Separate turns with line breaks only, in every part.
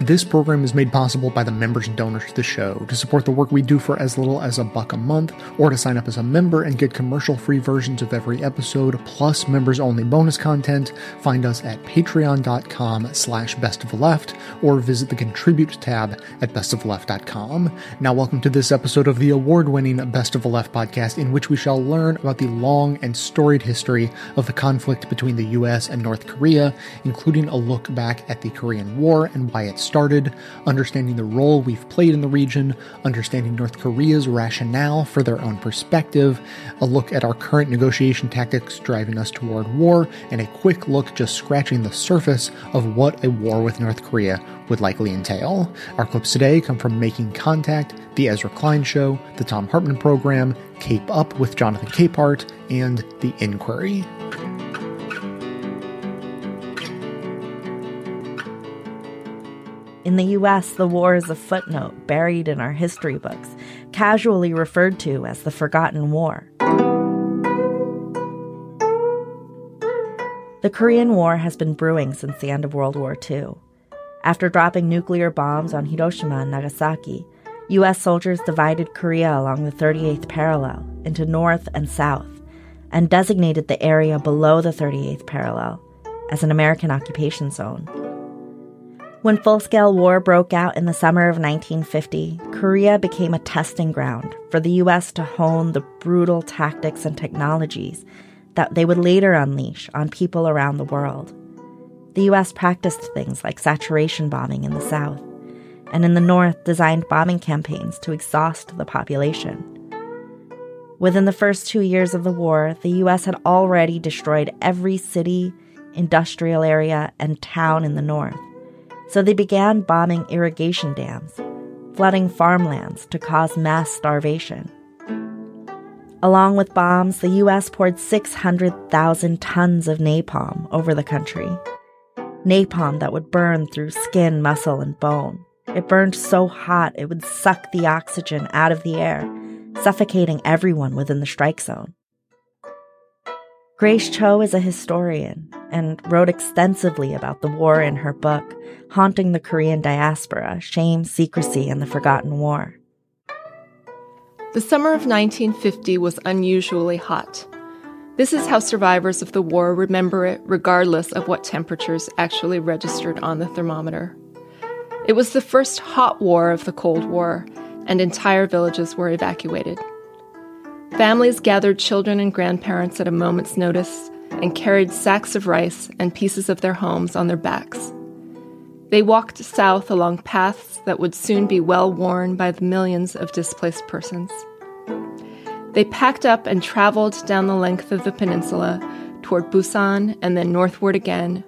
This program is made possible by the members and donors to the show. To support the work we do for as little as a buck a month, or to sign up as a member and get commercial free versions of every episode, plus members only bonus content, find us at patreon.com slash best of left, or visit the contribute tab at bestoftheleft.com. Now welcome to this episode of the award-winning Best of the Left podcast, in which we shall learn about the long and storied history of the conflict between the US and North Korea, including a look back at the Korean War and why it started, understanding the role we've played in the region, understanding North Korea's rationale for their own perspective, a look at our current negotiation tactics driving us toward war, and a quick look just scratching the surface of what a war with North Korea would likely entail. Our clips today come from Making Contact, The Ezra Klein Show, The Thom Hartmann Program, Cape Up with Jonathan Capehart, and The Inquiry.
In the US, the war is a footnote buried in our history books, casually referred to as the Forgotten War. The Korean War has been brewing since the end of World War II. After dropping nuclear bombs on Hiroshima and Nagasaki, US soldiers divided Korea along the 38th parallel into North and South and designated the area below the 38th parallel as an American occupation zone. When full scale war broke out in the summer of 1950, Korea became a testing ground for the US to hone the brutal tactics and technologies that they would later unleash on people around the world. The US practiced things like saturation bombing in the South, and in the North designed bombing campaigns to exhaust the population. Within the first two years of the war, the US had already destroyed every city, industrial area, and town in the North so they began bombing irrigation dams, flooding farmlands to cause mass starvation. Along with bombs, the US poured 600,000 tons of napalm over the country. Napalm that would burn through skin, muscle, and bone. It burned so hot it would suck the oxygen out of the air, suffocating everyone within the strike zone. Grace Cho is a historian and wrote extensively about the war in her book, Haunting the Korean Diaspora Shame, Secrecy, and the Forgotten War.
The summer of 1950 was unusually hot. This is how survivors of the war remember it, regardless of what temperatures actually registered on the thermometer. It was the first hot war of the Cold War, and entire villages were evacuated. Families gathered children and grandparents at a moment's notice and carried sacks of rice and pieces of their homes on their backs. They walked south along paths that would soon be well worn by the millions of displaced persons. They packed up and traveled down the length of the peninsula toward Busan and then northward again,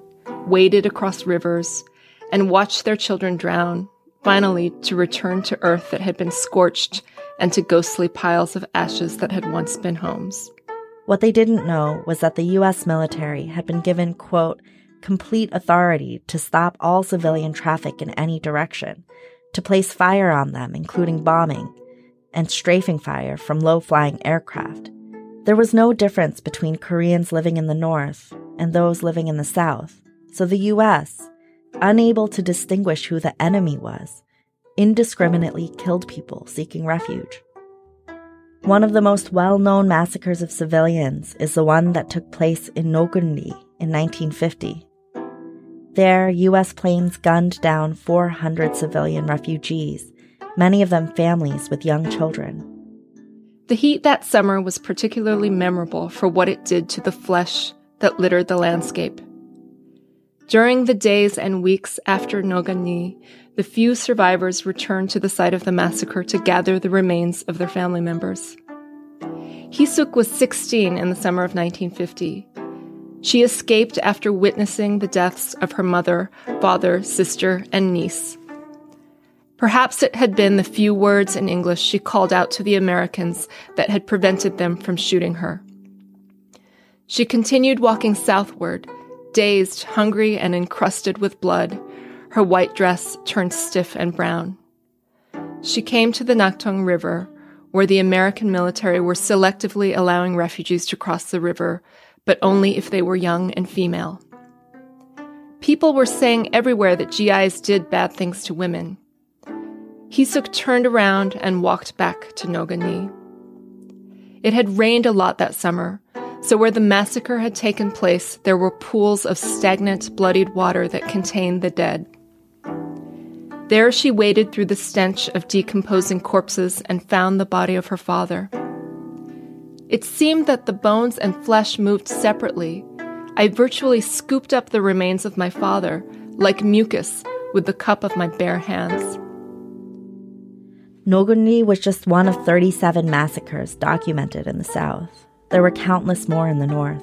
waded across rivers, and watched their children drown, finally to return to earth that had been scorched and to ghostly piles of ashes that had once been homes.
What they didn't know was that the US military had been given, quote, complete authority to stop all civilian traffic in any direction, to place fire on them, including bombing, and strafing fire from low flying aircraft. There was no difference between Koreans living in the North and those living in the South, so the US, unable to distinguish who the enemy was, indiscriminately killed people seeking refuge. One of the most well known massacres of civilians is the one that took place in Nogunri in 1950. There, U.S. planes gunned down 400 civilian refugees, many of them families with young children.
The heat that summer was particularly memorable for what it did to the flesh that littered the landscape. During the days and weeks after Nogunri, the few survivors returned to the site of the massacre to gather the remains of their family members. Hisuk was 16 in the summer of 1950. She escaped after witnessing the deaths of her mother, father, sister, and niece. Perhaps it had been the few words in English she called out to the Americans that had prevented them from shooting her. She continued walking southward, dazed, hungry, and encrusted with blood, her white dress turned stiff and brown. She came to the Naktung River, where the American military were selectively allowing refugees to cross the river, but only if they were young and female. People were saying everywhere that GIs did bad things to women. Hisuk turned around and walked back to Nogunri. It had rained a lot that summer, so where the massacre had taken place, there were pools of stagnant, bloodied water that contained the dead. There she waded through the stench of decomposing corpses and found the body of her father. It seemed that the bones and flesh moved separately. I virtually scooped up the remains of my father, like mucus, with the cup of my bare hands.
Nogunri was just one of 37 massacres documented in the South. There were countless more in the North.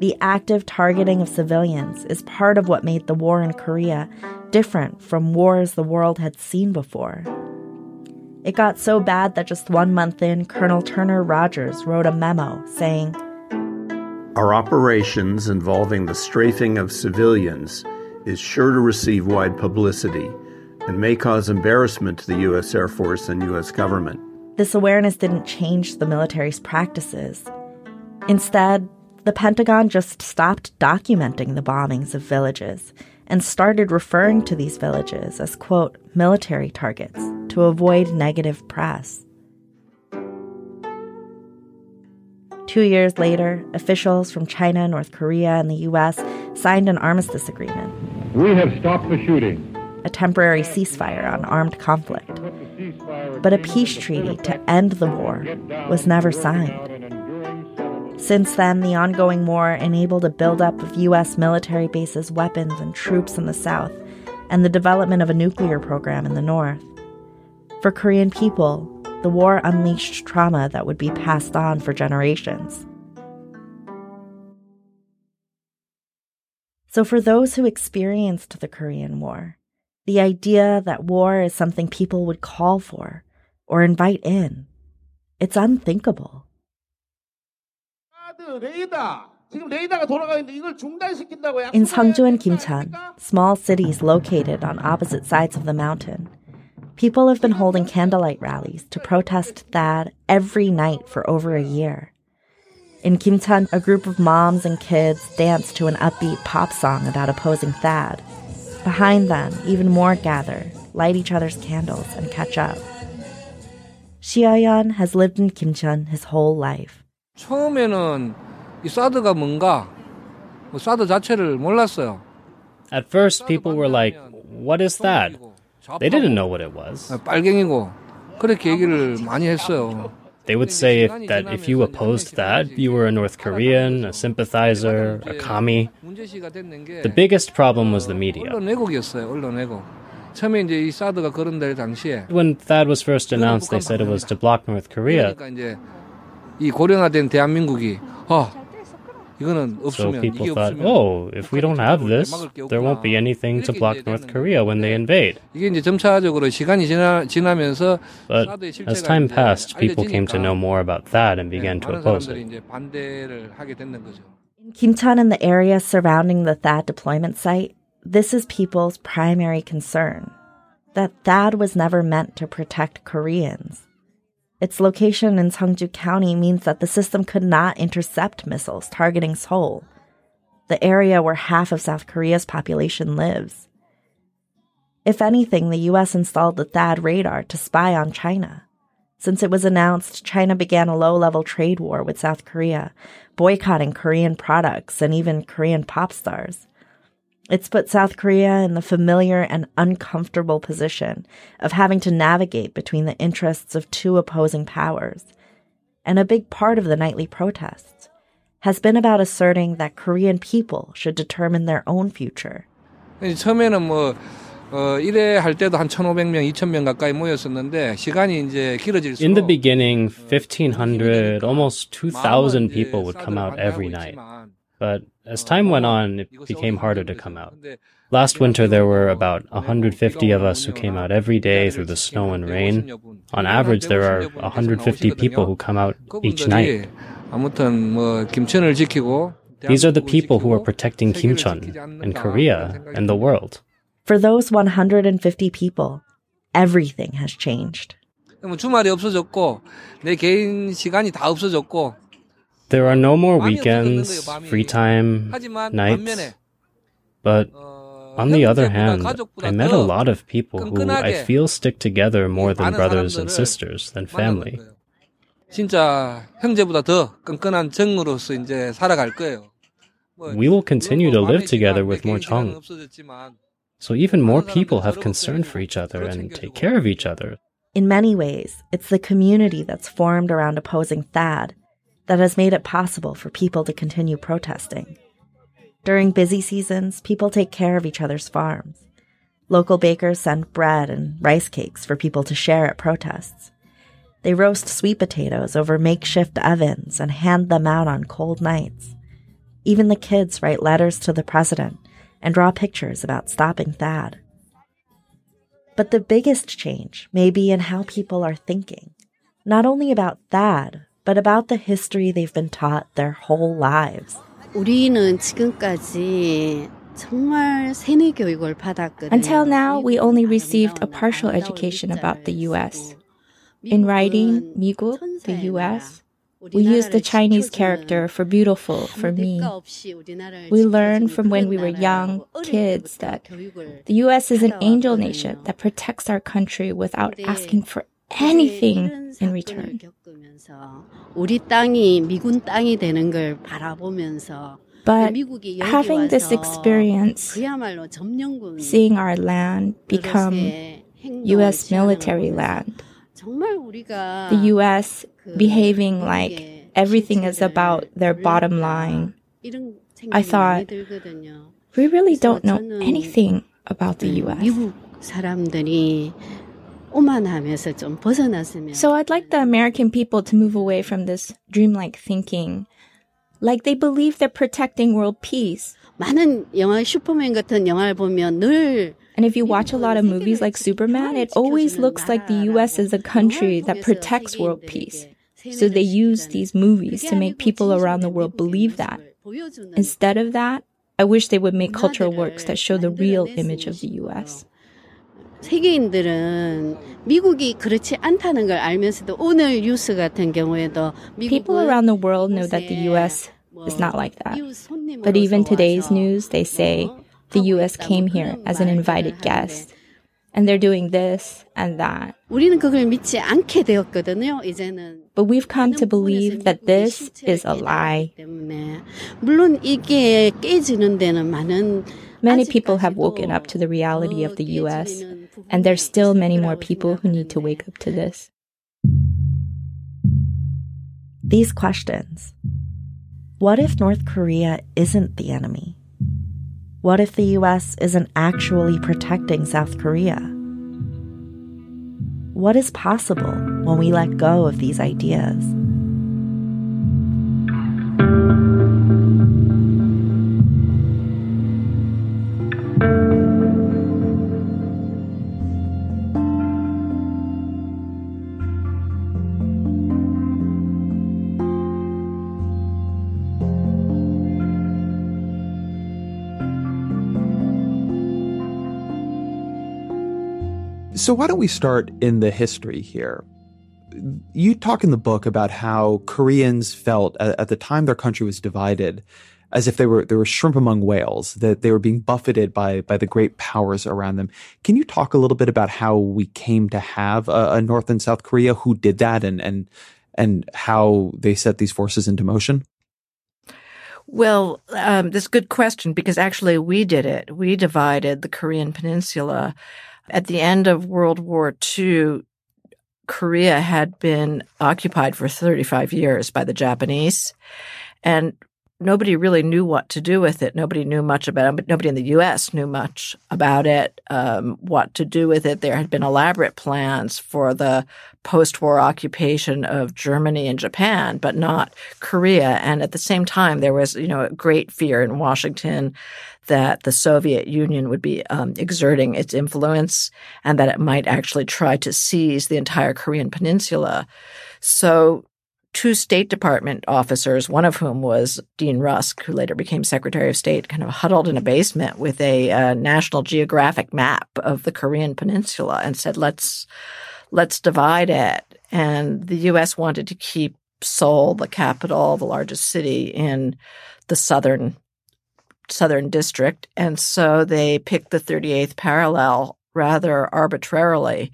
The active targeting of civilians is part of what made the war in Korea different from wars the world had seen before. It got so bad that just one month in, Colonel Turner Rogers wrote a memo saying,
Our operations involving the strafing of civilians is sure to receive wide publicity and may cause embarrassment to the U.S. Air Force and U.S. government.
This awareness didn't change the military's practices. Instead, the Pentagon just stopped documenting the bombings of villages and started referring to these villages as, quote, military targets to avoid negative press. Two years later, officials from China, North Korea, and the U.S. signed an armistice agreement.
We have stopped the shooting
a temporary ceasefire on armed conflict. But a peace treaty to end the war was never signed. Since then, the ongoing war enabled a buildup of U.S. military bases, weapons, and troops in the South, and the development of a nuclear program in the North. For Korean people, the war unleashed trauma that would be passed on for generations. So, for those who experienced the Korean War, the idea that war is something people would call for or invite in. It's unthinkable. In Sangju and Kimcheon, small cities located on opposite sides of the mountain, people have been holding candlelight rallies to protest THAAD every night for over a year. In Kimcheon, a group of moms and kids dance to an upbeat pop song about opposing THAAD. Behind them, even more gather, light each other's candles, and catch up. Shiayan has lived in Kimcheon his whole life.
처음에는 이 사드가 뭔가 사드 자체를 몰랐어요.
At first people were like, what is that? They didn't know what it was.
빨갱이고 그렇게 얘기를 많이 했어요.
They would say if, that if you opposed that, you were a North Korean, a sympathizer, a commie. The biggest problem was the media. When THAAD was first announced, they said it was to block North Korea. So people thought, oh, if we don't have this, there won't be anything to block North Korea when they invade. But as time passed, people came to know more about that and began to oppose it. In
Kimcheon and the area surrounding the THAAD deployment site, this is people's primary concern that THAAD was never meant to protect Koreans. Its location in Sangju County means that the system could not intercept missiles targeting Seoul, the area where half of South Korea's population lives. If anything, the US installed the THAAD radar to spy on China. Since it was announced, China began a low level trade war with South Korea, boycotting Korean products and even Korean pop stars. It's put South Korea in the familiar and uncomfortable position of having to navigate between the interests of two opposing powers. And a big part of the nightly protests has been about asserting that Korean people should determine their own future.
처음에는 뭐 어, 1회 할 때도 한 1,500명, 2,000명 가까이 모였었는데 시간이 이제 길어질수록
In the beginning, 1,500, almost 2,000 people would come out every night. But as time went on, it became harder to come out. Last winter, there were about 150 of us who came out every day through the snow and rain. On average, there are 150 people who come out each night. These are the people who are protecting Kimcheon and Korea and the world.
For those 150 people, everything has changed.
There are no more weekends, free time, nights. But on the other hand, I met a lot of people who I feel stick together more than brothers and sisters, than family. We will continue to live together with more Chong. So even more people have concern for each other and take care of each other.
In many ways, it's the community that's formed around opposing THAAD that has made it possible for people to continue protesting. During busy seasons, people take care of each other's farms. Local bakers send bread and rice cakes for people to share at protests. They roast sweet potatoes over makeshift ovens and hand them out on cold nights. Even the kids write letters to the president and draw pictures about stopping THAAD. But the biggest change may be in how people are thinking, not only about THAAD, but about the history they've been taught their whole lives.
우리는 지금까지 정말 세뇌 교육을 받았거든요.
Until now, we only received a partial education about the US. In writing 미국, the US, we use the Chinese character for beautiful for me. We learn from when we were young kids that the US is an angel nation that protects our country without asking for anything in return.
우리 땅이 미군 땅이 되는 걸 바라보면서
But having this experience, seeing our land become US military land, the US behaving like everything is about their bottom line, I thought, we really don't know anything about the US. So I'd like the American people to move away from this dreamlike thinking. Like they believe they're protecting world peace.
많은 영화 슈퍼맨 같은 영화를 보면 늘
and if you watch a lot of movies like Superman, it always looks like the US is a country that protects world peace. So they use these movies to make people around the world believe that. Instead of that, I wish they would make cultural works that show the real image of the US.
세계인들은 미국이 그렇지 않다는 걸 알면서도 오늘 뉴스 같은 경우에도
People around the world know that the US is not like that. But even today's news, they say the US came here as an invited guest. And they're doing this and that. But we've come to believe that this is a lie. Many people have woken up to the reality of the US, and there's still many more people who need to wake up to this.
These questions. What if North Korea isn't the enemy? What if the US isn't actually protecting South Korea? What is possible when we let go of these ideas?
So, why don't we start in the history here? You talk in the book about how Koreans felt at, at the time their country was divided as if they were they were shrimp among whales, that they were being buffeted by by the great powers around them. Can you talk a little bit about how we came to have a, a North and South Korea? Who did that, and and and how they set these forces into motion?
Well, um, that's a good question because actually we did it. We divided the Korean Peninsula at the end of World War II, Korea had been occupied for 35 years by the Japanese. And nobody really knew what to do with it. Nobody knew much about it. but Nobody in the U.S. knew much about it, um, what to do with it. There had been elaborate plans for the post-war occupation of Germany and Japan, but not Korea. And at the same time, there was, you know, a great fear in Washington that the Soviet Union would be um, exerting its influence and that it might actually try to seize the entire Korean peninsula. So two State Department officers, one of whom was Dean Rusk, who later became Secretary of State, kind of huddled in a basement with a uh, National Geographic map of the Korean peninsula and said, let's, let's divide it. And the U.S. wanted to keep Seoul, the capital, the largest city in the southern southern district. And so they picked the 38th parallel rather arbitrarily.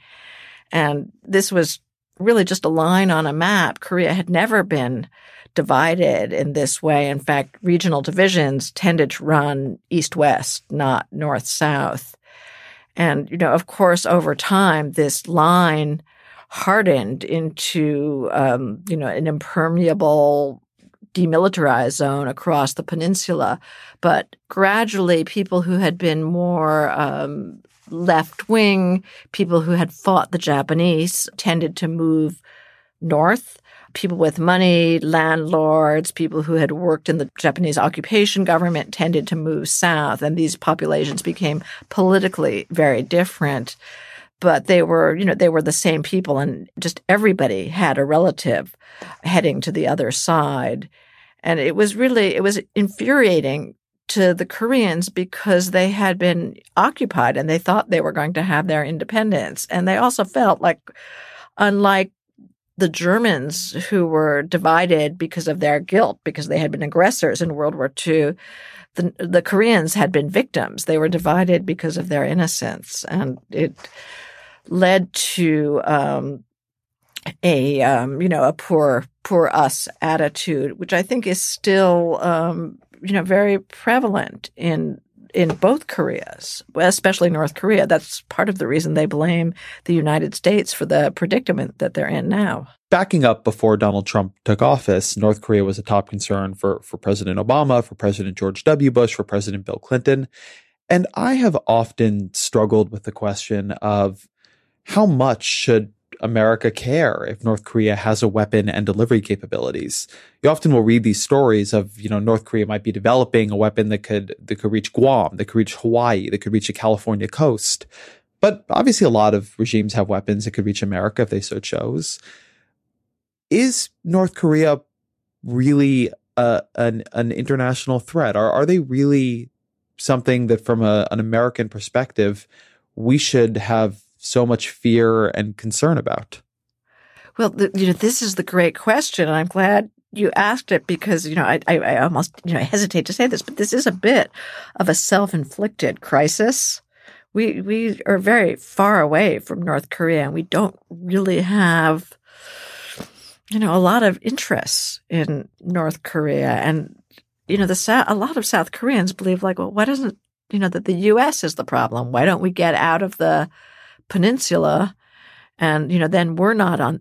And this was really just a line on a map. Korea had never been divided in this way. In fact, regional divisions tended to run east west, not north south. And, you know, of course, over time, this line hardened into, um, you know, an impermeable demilitarized zone across the peninsula. But gradually, people who had been more um, left wing, people who had fought the Japanese tended to move north. People with money, landlords, people who had worked in the Japanese occupation government tended to move south, and these populations became politically very different. But they were, you know, they were the same people, and just everybody had a relative heading to the other side. And it was really, it was infuriating to the Koreans because they had been occupied and they thought they were going to have their independence. And they also felt like, unlike the Germans who were divided because of their guilt, because they had been aggressors in World War II, the, the Koreans had been victims. They were divided because of their innocence. And it led to, um, a, um, you know, a poor, poor us attitude, which I think is still, um, you know, very prevalent in in both Koreas, especially North Korea. That's part of the reason they blame the United States for the predicament that they're in now.
Backing up before Donald Trump took office, North Korea was a top concern for, for President Obama, for President George W. Bush, for President Bill Clinton. And I have often struggled with the question of how much should America care if North Korea has a weapon and delivery capabilities? You often will read these stories of, you know, North Korea might be developing a weapon that could that could reach Guam, that could reach Hawaii, that could reach the California coast. But obviously a lot of regimes have weapons that could reach America if they so chose. Is North Korea really a, an an international threat? Are are they really something that from a, an American perspective we should have so much fear and concern about?
Well, the, you know, this is the great question, and I'm glad you asked it because you know I, I, I almost you know I hesitate to say this, but this is a bit of a self-inflicted crisis. We we are very far away from North Korea, and we don't really have you know a lot of interest in North Korea, and you know the a lot of South Koreans believe like, well, why doesn't you know that the U.S. is the problem? Why don't we get out of the peninsula and you know then we're not on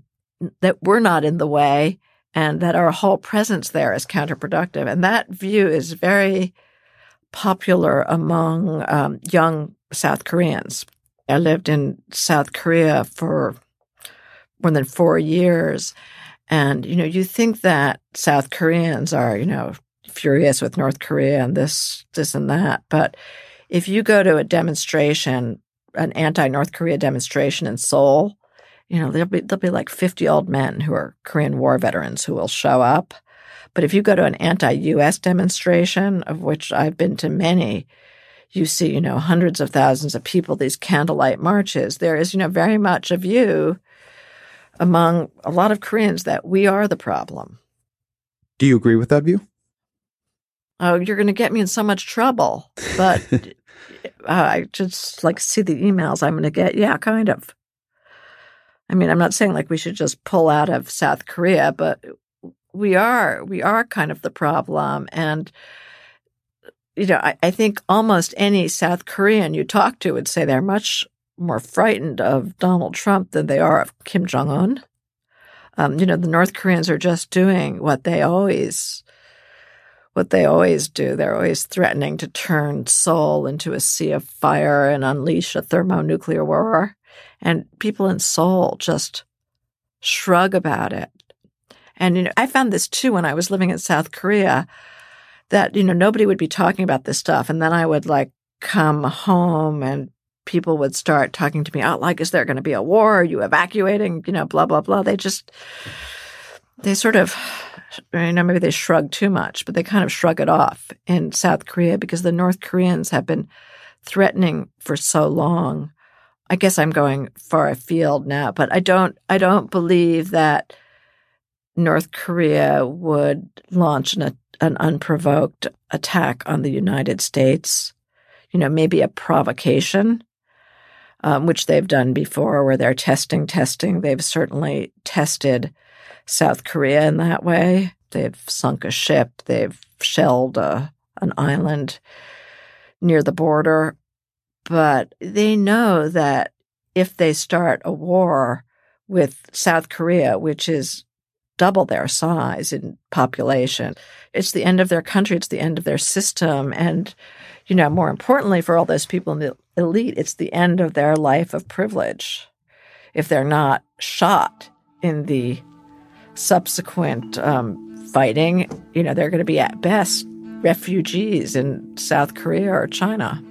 that we're not in the way and that our whole presence there is counterproductive. And that view is very popular among um, young south koreans. I lived in south korea for more than four years and you know you think that south koreans are you know furious with north korea and this this and that but if you go to a demonstration an anti-North Korea demonstration in Seoul, you know, there'll be there'll be like 50 old men who are Korean War veterans who will show up. But if you go to an anti-US demonstration, of which I've been to many, you see, you know, hundreds of thousands of people, these candlelight marches. There is, you know, very much a view among a lot of Koreans that we are the problem.
Do you agree with that view?
Oh, you're going to get me in so much trouble. But uh, I just like see the emails I'm going to get. Yeah, kind of. I mean, I'm not saying like we should just pull out of South Korea, but we are we are kind of the problem, and you know, I, I think almost any South Korean you talk to would say they're much more frightened of Donald Trump than they are of Kim Jong Un. Um, you know, the North Koreans are just doing what they always what they always do. They're always threatening to turn Seoul into a sea of fire and unleash a thermonuclear war. And people in Seoul just shrug about it. And you know, I found this too when I was living in South Korea that, you know, nobody would be talking about this stuff. And then I would like come home and people would start talking to me out like, is there going to be a war? Are you evacuating? You know, blah, blah, blah. They just, they sort of you know, maybe they shrug too much, but they kind of shrug it off in South Korea because the North Koreans have been threatening for so long. I guess I'm going far afield now, but I don't I don't believe that North Korea would launch an, an unprovoked attack on the United States, you know, maybe a provocation, um, which they've done before, where they're testing, testing. They've certainly tested South Korea in that way. They've sunk a ship, they've shelled a, an island near the border. But they know that if they start a war with South Korea, which is double their size in population. It's the end of their country. It's the end of their system. And, you know, more importantly, for all those people in the elite, it's the end of their life of privilege. If they're not shot in the subsequent um, fighting, you know, they're going to be at best refugees in South Korea or China.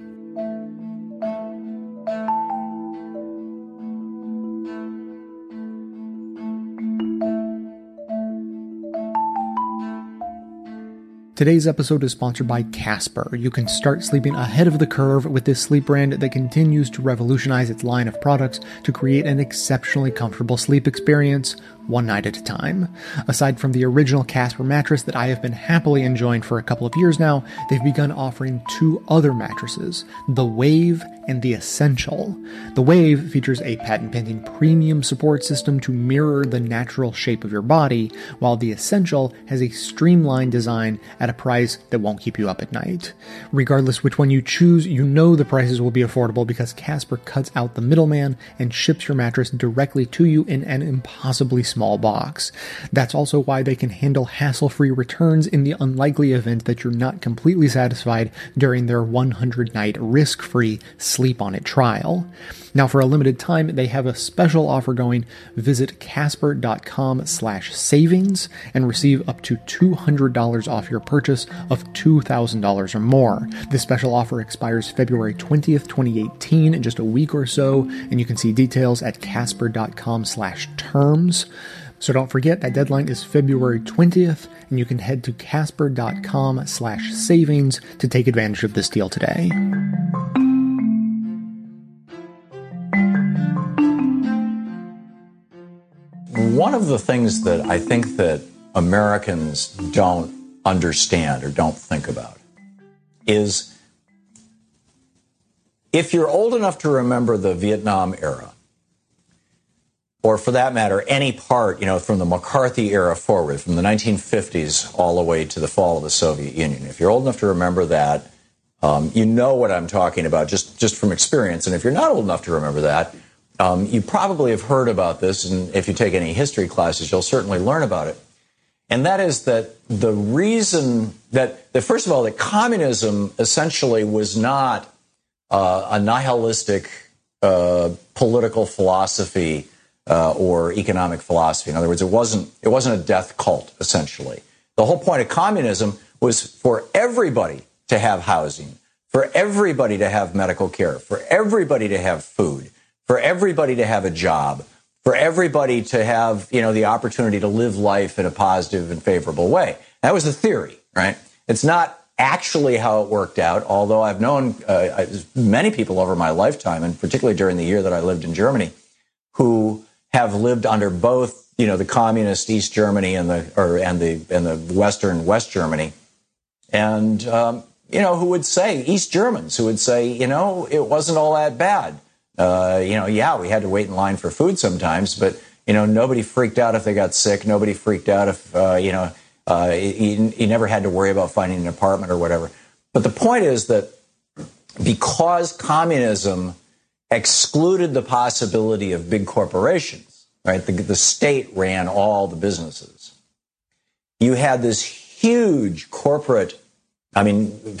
Today's episode is sponsored by Casper. You can start sleeping ahead of the curve with this sleep brand that continues to revolutionize its line of products to create an exceptionally comfortable sleep experience one night at a time. Aside from the original Casper mattress that I have been happily enjoying for a couple of years now, they've begun offering two other mattresses, the Wave and the Essential. The Wave features a patent pending premium support system to mirror the natural shape of your body, while the Essential has a streamlined design at a price that won't keep you up at night. Regardless which one you choose, you know the prices will be affordable because Casper cuts out the middleman and ships your mattress directly to you in an impossibly small box. That's also why they can handle hassle free returns in the unlikely event that you're not completely satisfied during their 100 night risk free sleep on it trial. Now, for a limited time, they have a special offer going. Visit casper.com slash savings and receive up to $200 off your purchase of $2,000 or more. This special offer expires February 20th, 2018, in just a week or so, and you can see details at casper.com slash terms. So don't forget that deadline is February 20th, and you can head to casper.com slash savings to take advantage of this deal today.
One of the things that I think that Americans don't understand or don't think about is if you're old enough to remember the Vietnam era, or for that matter, any part, you know, from the McCarthy era forward, from the 1950s all the way to the fall of the Soviet Union. If you're old enough to remember that, um, you know what I'm talking about just, just from experience. And if you're not old enough to remember that, um, you probably have heard about this. And if you take any history classes, you'll certainly learn about it. And that is that the reason that, that first of all, that communism essentially was not uh, a nihilistic uh, political philosophy uh, or economic philosophy. In other words, it wasn't it wasn't a death cult. Essentially, the whole point of communism was for everybody to have housing, for everybody to have medical care, for everybody to have food, for everybody to have a job, for everybody to have you know the opportunity to live life in a positive and favorable way. That was the theory, right? It's not actually how it worked out. Although I've known uh, many people over my lifetime, and particularly during the year that I lived in Germany, who have lived under both, you know, the communist East Germany and the or and the and the Western West Germany, and um, you know, who would say East Germans who would say, you know, it wasn't all that bad. Uh, you know, yeah, we had to wait in line for food sometimes, but you know, nobody freaked out if they got sick. Nobody freaked out if uh, you know, uh, you, you never had to worry about finding an apartment or whatever. But the point is that because communism excluded the possibility of big corporations, right? The, the state ran all the businesses. You had this huge corporate, I mean,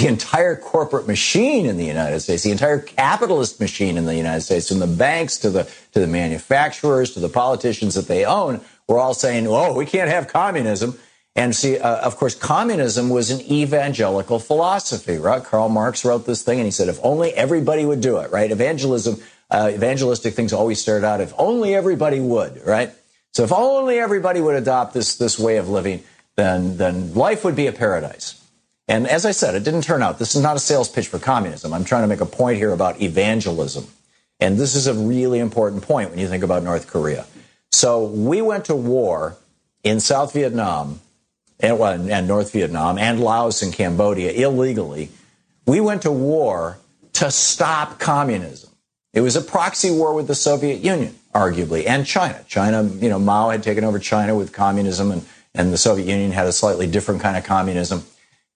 the entire corporate machine in the United States, the entire capitalist machine in the United States, from the banks to the to the manufacturers to the politicians that they own, were all saying, "Oh, we can't have communism." And see, uh, of course, communism was an evangelical philosophy, right? Karl Marx wrote this thing and he said, if only everybody would do it, right? Evangelism, uh, evangelistic things always started out, if only everybody would, right? So if only everybody would adopt this, this way of living, then, then life would be a paradise. And as I said, it didn't turn out. This is not a sales pitch for communism. I'm trying to make a point here about evangelism. And this is a really important point when you think about North Korea. So we went to war in South Vietnam and, and North Vietnam and Laos and Cambodia illegally, we went to war to stop communism. It was a proxy war with the Soviet Union, arguably, and China. China, you know, Mao had taken over China with communism, and, and the Soviet Union had a slightly different kind of communism.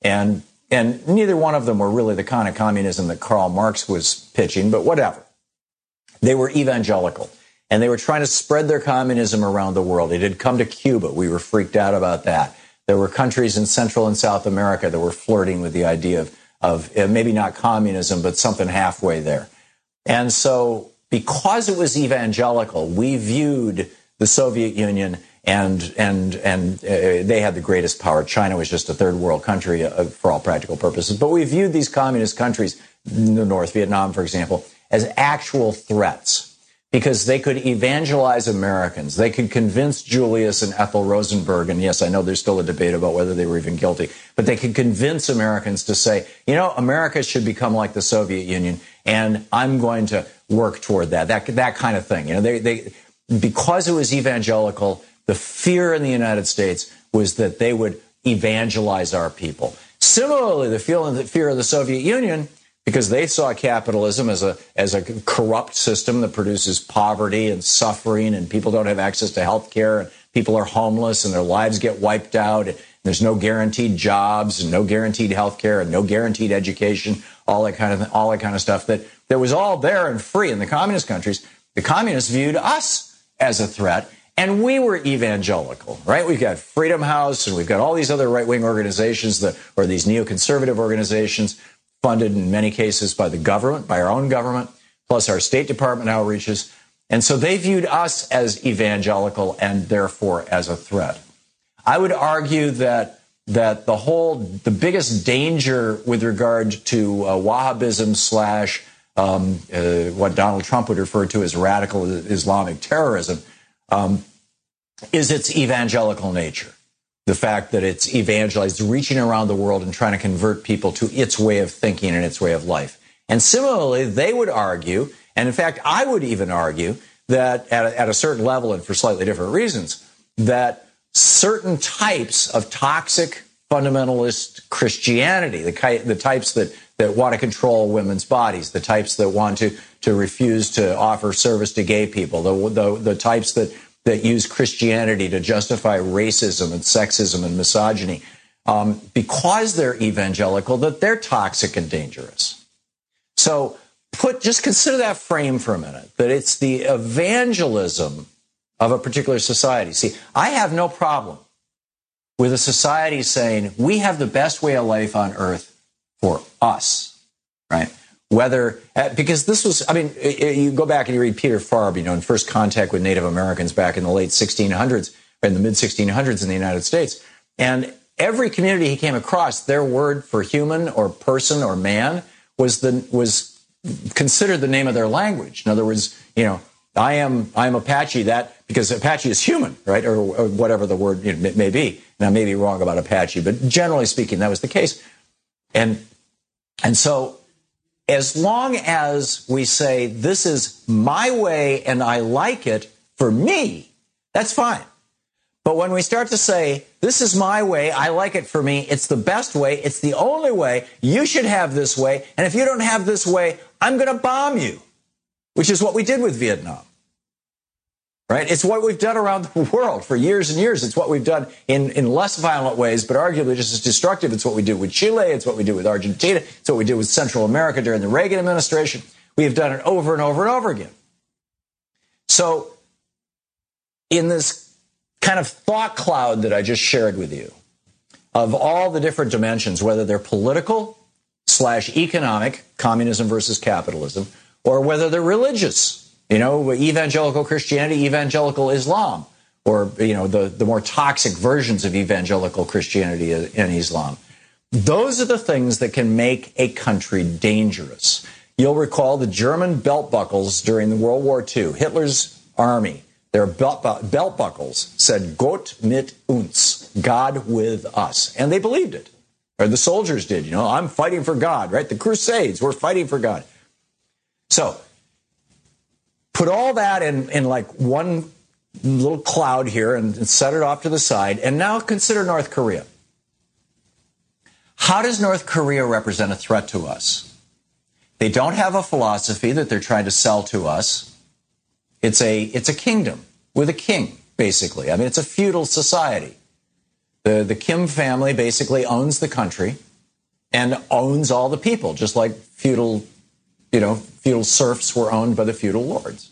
And, and neither one of them were really the kind of communism that Karl Marx was pitching, but whatever. They were evangelical and they were trying to spread their communism around the world. It had come to Cuba. We were freaked out about that. There were countries in Central and South America that were flirting with the idea of, of uh, maybe not communism, but something halfway there. And so, because it was evangelical, we viewed the Soviet Union and and and uh, they had the greatest power. China was just a third world country uh, for all practical purposes. But we viewed these communist countries, the North Vietnam, for example, as actual threats because they could evangelize Americans. They could convince Julius and Ethel Rosenberg, and yes, I know there's still a debate about whether they were even guilty, but they could convince Americans to say, you know, America should become like the Soviet Union, and I'm going to work toward that. That that kind of thing. You know, they they because it was evangelical, the fear in the United States was that they would evangelize our people. Similarly, the fear of the Soviet Union because they saw capitalism as a as a corrupt system that produces poverty and suffering and people don't have access to health care and people are homeless and their lives get wiped out and there's no guaranteed jobs and no guaranteed health care and no guaranteed education all that kind of all that kind of stuff that that was all there and free in the communist countries the communists viewed us as a threat and we were evangelical, right? We've got Freedom House and we've got all these other right wing organizations that, or these neoconservative organizations funded in many cases by the government, by our own government, plus our State Department outreaches. And so they viewed us as evangelical and therefore as a threat. I would argue that that the whole the biggest danger with regard to uh, Wahhabism slash um, uh, what Donald Trump would refer to as radical Islamic terrorism um, is its evangelical nature the fact that it's evangelized, reaching around the world and trying to convert people to its way of thinking and its way of life. And similarly, they would argue, and in fact, I would even argue that at a, at a certain level and for slightly different reasons, that certain types of toxic fundamentalist Christianity, the, the types that, that want to control women's bodies, the types that want to, to refuse to offer service to gay people, the, the, the types that that use Christianity to justify racism and sexism and misogyny um, because they're evangelical, that they're toxic and dangerous. So put just consider that frame for a minute, that it's the evangelism of a particular society. See, I have no problem with a society saying we have the best way of life on earth for us, right? whether uh, because this was i mean you go back and you read peter farb you know in first contact with native americans back in the late 1600s or in the mid 1600s in the united states. And every community he came across their word for human or person or man was the was considered the name of their language. In other words you know i am i am apache that because apache is human right? Or, or whatever the word you know, may be. And i may be wrong about apache but generally speaking that was the case. And and so as long as we say, this is my way and I like it for me, that's fine. But when we start to say, this is my way, I like it for me, it's the best way, it's the only way, you should have this way, and if you don't have this way, I'm going to bomb you, which is what we did with Vietnam right? It's what we've done around the world for years and years. It's what we've done in, in less violent ways, but arguably just as destructive. It's what we do with Chile. It's what we do with Argentina. It's what we did with Central America during the Reagan administration. We have done it over and over and over again. So, in this kind of thought cloud that I just shared with you, of all the different dimensions, whether they're political slash economic, communism versus capitalism, or whether they're religious, you know, evangelical Christianity, evangelical Islam, or, you know, the, the more toxic versions of evangelical Christianity and Islam. Those are the things that can make a country dangerous. You'll recall the German belt buckles during World War II. Hitler's army, their belt, belt buckles said, Gott mit uns, God with us. And they believed it. Or the soldiers did, you know, I'm fighting for God, right? The Crusades, we're fighting for God. So put all that in, in like one little cloud here and, and set it off to the side. And now consider North Korea. How does North Korea represent a threat to us? They don't have a philosophy that they're trying to sell to us. It's a, it's a kingdom with a king, basically. I mean, it's a feudal society. The, the Kim family basically owns the country and owns all the people, just like feudal, you know, feudal serfs were owned by the feudal lords.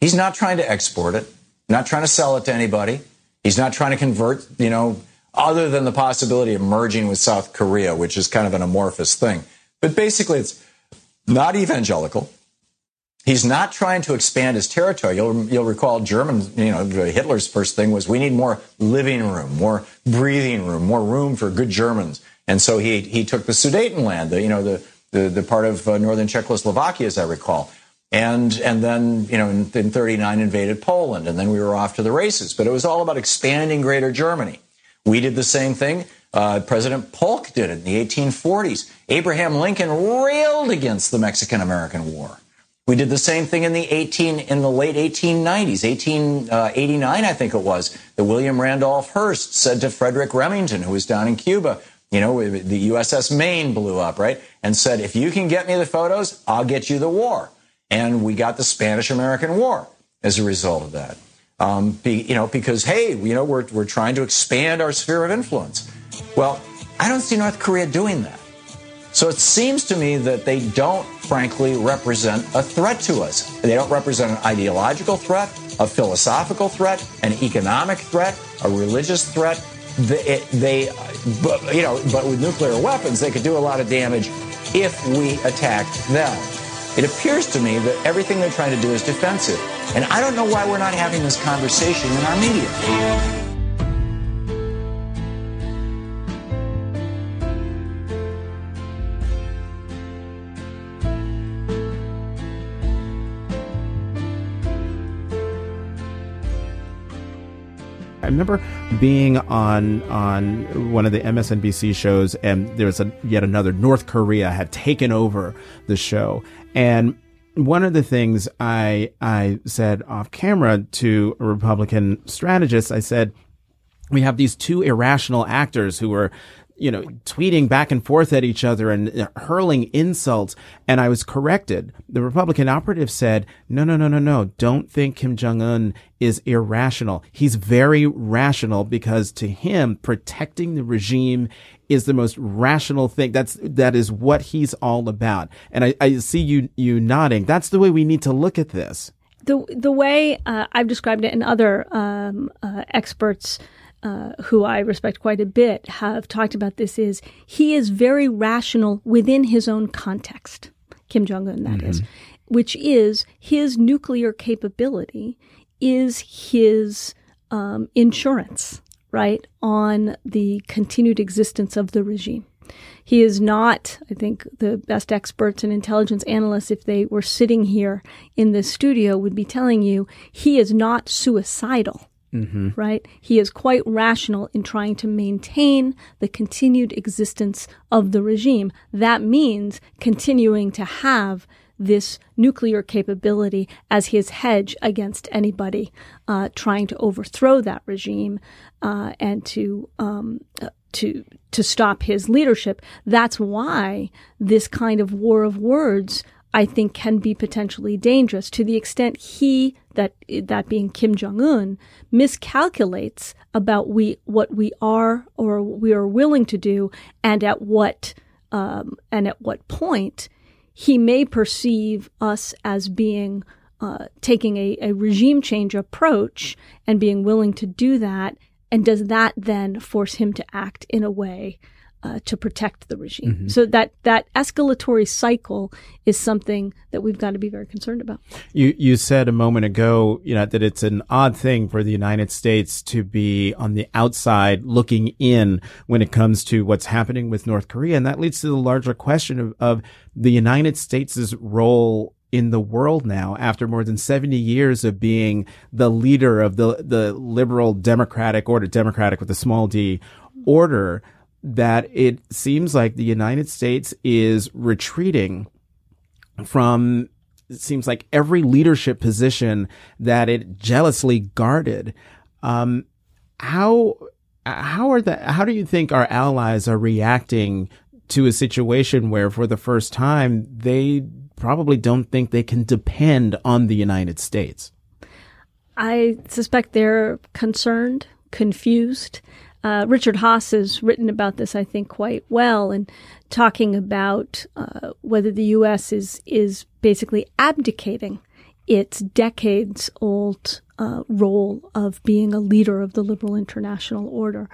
He's not trying to export it, not trying to sell it to anybody. He's not trying to convert, you know, other than the possibility of merging with South Korea, which is kind of an amorphous thing. But basically, it's not evangelical. He's not trying to expand his territory. You'll, you'll recall German, you know, Hitler's first thing was we need more living room, more breathing room, more room for good Germans. And so he, he took the Sudetenland, the, you know, the, the, the part of uh, northern Czechoslovakia, as I recall. And, and then, you know, in, in 39 invaded Poland, and then we were off to the races. But it was all about expanding greater Germany. We did the same thing. Uh, President Polk did it in the 1840s. Abraham Lincoln railed against the Mexican American War. We did the same thing in the 18 in the late 1890s, 1889, I think it was. That William Randolph Hearst said to Frederic Remington, who was down in Cuba, you know, the USS Maine blew up, right? And said, if you can get me the photos, I'll get you the war. And we got the Spanish American War as a result of that. Um, be, you know, because hey, you know, we're we're trying to expand our sphere of influence. Well, I don't see North Korea doing that. So it seems to me that they don't, frankly, represent a threat to us. They don't represent an ideological threat, a philosophical threat, an economic threat, a religious threat. They, they but, you know, but with nuclear weapons, they could do a lot of damage if we attacked them. It appears to me that everything they're trying to do is defensive. And I don't know why we're not having this conversation in our media.
Remember being on on one of the MSNBC shows, and there was a, yet another North Korea had taken over the show, and one of the things I I said off camera to a Republican strategist, I said, we have these two irrational actors who are you know, tweeting back and forth at each other and hurling insults. And I was corrected. The Republican operative said, no, no, no, no, no. Don't think Kim Jong Un is irrational. He's very rational because to him, protecting the regime is the most rational thing. That's, that is what he's all about. And I, I see you, you nodding. That's the way we need to look at this.
The, the way uh, I've described it and other um, uh, experts uh, who I respect quite a bit, have talked about this is he is very rational within his own context, Kim Jong un, that mm-hmm. is, which is his nuclear capability is his um, insurance, right, on the continued existence of the regime. He is not, I think, the best experts and intelligence analysts, if they were sitting here in this studio, would be telling you he is not suicidal Mm-hmm. Right? He is quite rational in trying to maintain the continued existence of the regime. That means continuing to have this nuclear capability as his hedge against anybody uh, trying to overthrow that regime uh, and to um, uh, to to stop his leadership. That's why this kind of war of words I think can be potentially dangerous to the extent he that that being Kim Jong Un miscalculates about we what we are or we are willing to do and at what um, and at what point he may perceive us as being uh, taking a, a regime change approach and being willing to do that. And does that then force him to act in a way uh, to protect the regime. Mm-hmm. So that that escalatory cycle is something that we've got to be very concerned about.
You you said a moment ago, you know, that it's an odd thing for the United States to be on the outside looking in when it comes to what's happening with North Korea, and that leads to the larger question of, of the United States' role in the world now after more than 70 years of being the leader of the the liberal democratic order democratic with a small d order that it seems like the United States is retreating from
it seems like every leadership position that it jealously guarded. Um, how how are the how do you think our allies are reacting to a situation where for the first time they probably don't think they can depend on the United States?
I suspect they're concerned, confused. Uh, Richard Haass has written about this, I think, quite well, and talking about uh, whether the U.S. is is basically abdicating its decades old uh, role of being a leader of the liberal international order.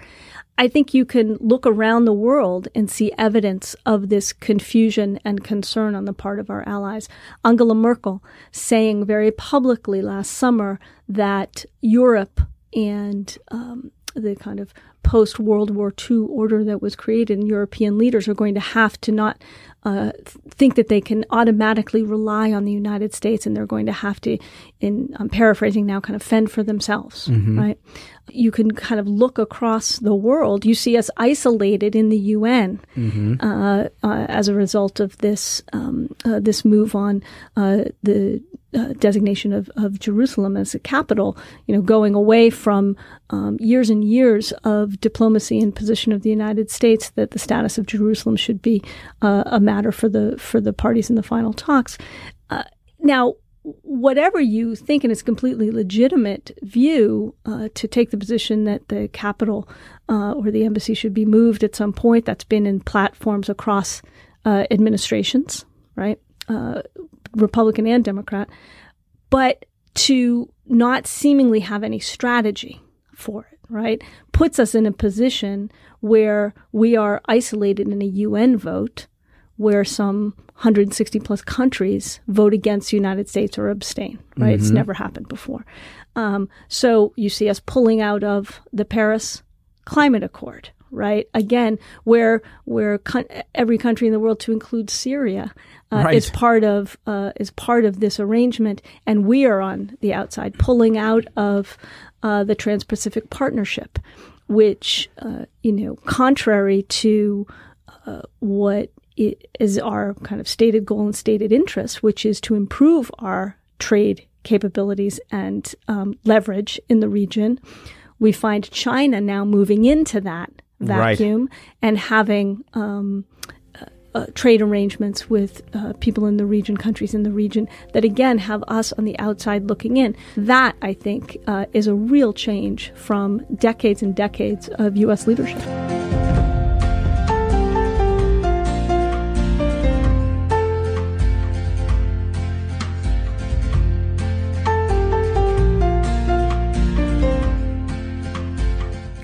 I think you can look around the world and see evidence of this confusion and concern on the part of our allies. Angela Merkel saying very publicly last summer that Europe and um, the kind of post World War II order that was created, and European leaders are going to have to not uh, think that they can automatically rely on the United States, and they're going to have to, in I'm paraphrasing now, kind of fend for themselves, mm-hmm. right? You can kind of look across the world. You see us isolated in the UN mm-hmm. uh, uh, as a result of this um, uh, this move on uh, the uh, designation of, of Jerusalem as a capital, you know, going away from um, years and years of diplomacy and position of the United States that the status of Jerusalem should be uh, a matter for the for the parties in the final talks. Uh, now, whatever you think, and it's completely legitimate view uh, to take the position that the capital uh, or the embassy should be moved at some point. That's been in platforms across uh, administrations, right? Republican and Democrat, but to not seemingly have any strategy for it, right, puts us in a position where we are isolated in a UN vote where some 160 plus countries vote against the United States or abstain, right? Mm-hmm. It's never happened before. Um, so you see us pulling out of the Paris Climate Accord, right? Again, where where con- every country in the world, to include Syria, uh, right. is part of uh, is part of this arrangement, and we are on the outside, pulling out of uh, the Trans-Pacific Partnership, which uh, you know, contrary to uh, what is our kind of stated goal and stated interest, which is to improve our trade capabilities and um, leverage in the region. We find China now moving into that vacuum right. and having um, uh, trade arrangements with uh, people in the region, countries in the region, that again have us on the outside looking in. That, I think, uh, is a real change from decades and decades of U.S. leadership.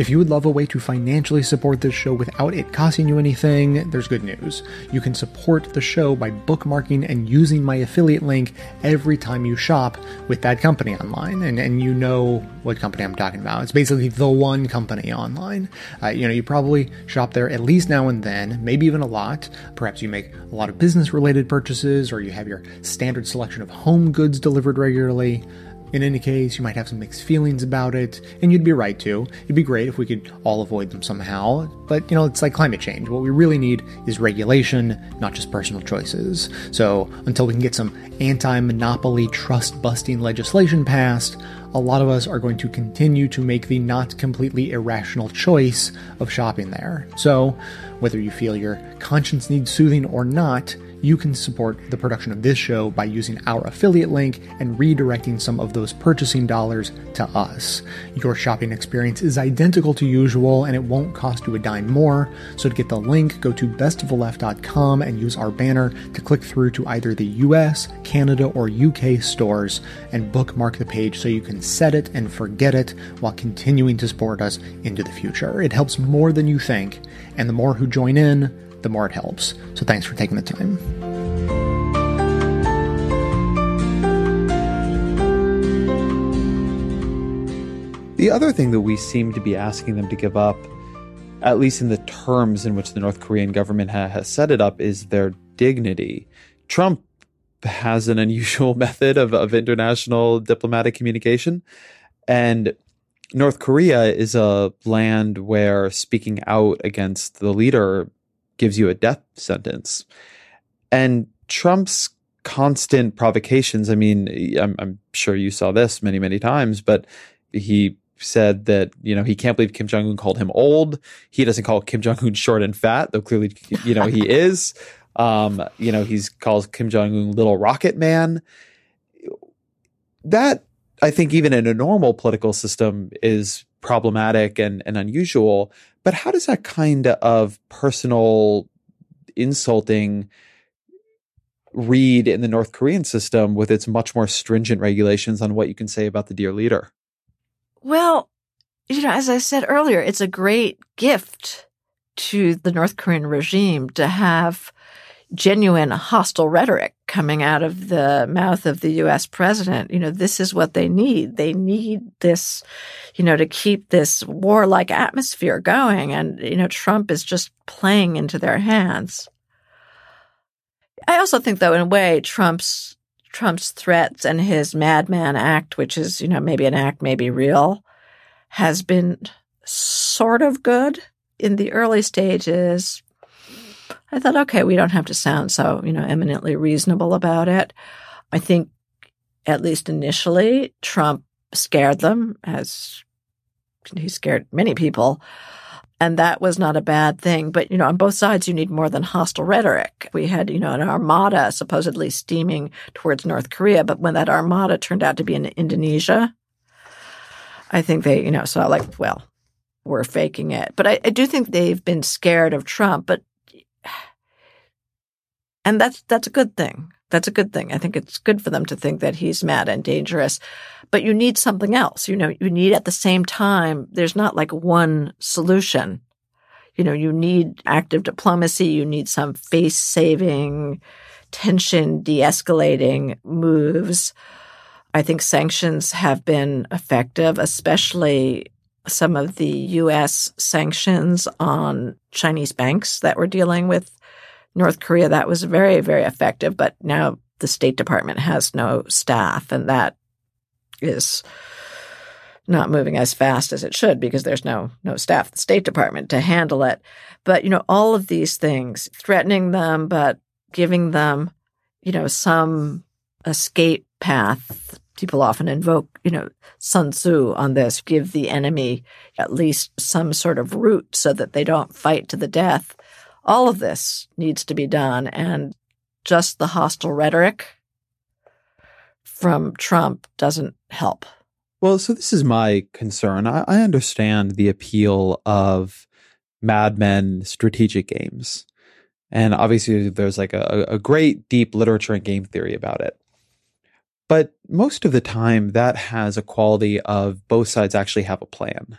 If you would love a way to financially support this show without it costing you anything, there's good news. You can support the show by bookmarking and using my affiliate link every time you shop with that company online. And, and you know what company I'm talking about. It's basically the one company online. Uh, you know, you probably shop there at least now and then, maybe even a lot. Perhaps you make a lot of business related purchases or you have your standard selection of home goods delivered regularly. In any case, you might have some mixed feelings about it, and you'd be right to. It'd be great if we could all avoid them somehow, but you know, it's like climate change. What we really need is regulation, not just personal choices. So, until we can get some anti monopoly, trust busting legislation passed, a lot of us are going to continue to make the not completely irrational choice of shopping there. So, whether you feel your conscience needs soothing or not, you can support the production of this show by using our affiliate link and redirecting some of those purchasing dollars to us. Your shopping experience is identical to usual and it won't cost you a dime more. So to get the link, go to bestoftheleft.com and use our banner to click through to either the US, Canada, or UK stores and bookmark the page so you can set it and forget it while continuing to support us into the future. It helps more than you think, and the more who join in, the more it helps. So thanks for taking the time.
The other thing that we seem to be asking them to give up, at least in the terms in which the North Korean government ha- has set it up, is their dignity. Trump has an unusual method of, of international diplomatic communication. And North Korea is a land where speaking out against the leader gives you a death sentence. And Trump's constant provocations. I mean, I'm, I'm sure you saw this many, many times, but he said that you know he can't believe Kim Jong Un called him old. He doesn't call Kim Jong Un short and fat, though clearly you know he is. Um, you know he's calls Kim Jong Un little rocket man. That I think even in a normal political system is problematic and, and unusual. But how does that kind of personal insulting read in the North Korean system with its much more stringent regulations on what you can say about the dear leader?
Well, you know, as I said earlier, it's a great gift to the North Korean regime to have genuine hostile rhetoric coming out of the mouth of the US president. You know, this is what they need. They need this, you know, to keep this warlike atmosphere going. And, you know, Trump is just playing into their hands. I also think, though, in a way, Trump's Trump's threats and his Madman Act, which is, you know, maybe an act, maybe real, has been sort of good in the early stages. I thought, okay, we don't have to sound so, you know, eminently reasonable about it. I think, at least initially, Trump scared them, as he scared many people. And that was not a bad thing. But, you know, on both sides, you need more than hostile rhetoric. We had, you know, an armada supposedly steaming towards North Korea. But when that armada turned out to be in Indonesia, I think they, you know, saw like, well, we're faking it. But I, I do think they've been scared of Trump. But, and that's, that's a good thing. That's a good thing. I think it's good for them to think that he's mad and dangerous. But you need something else. You know, you need at the same time, there's not like one solution. You know, you need active diplomacy. You need some face saving, tension de escalating moves. I think sanctions have been effective, especially some of the U.S. sanctions on Chinese banks that were dealing with North Korea, that was very, very effective. But now the State Department has no staff, and that is not moving as fast as it should because there's no no staff the State Department to handle it. But you know, all of these things, threatening them, but giving them, you know, some escape path. People often invoke, you know, Sun Tzu on this, give the enemy at least some sort of route so that they don't fight to the death all of this needs to be done. And just the hostile rhetoric from Trump doesn't help.
Well, so this is my concern. I, I understand the appeal of Mad Men strategic games. And obviously, there's like a, a great deep literature and game theory about it. But most of the time, that has a quality of both sides actually have a plan.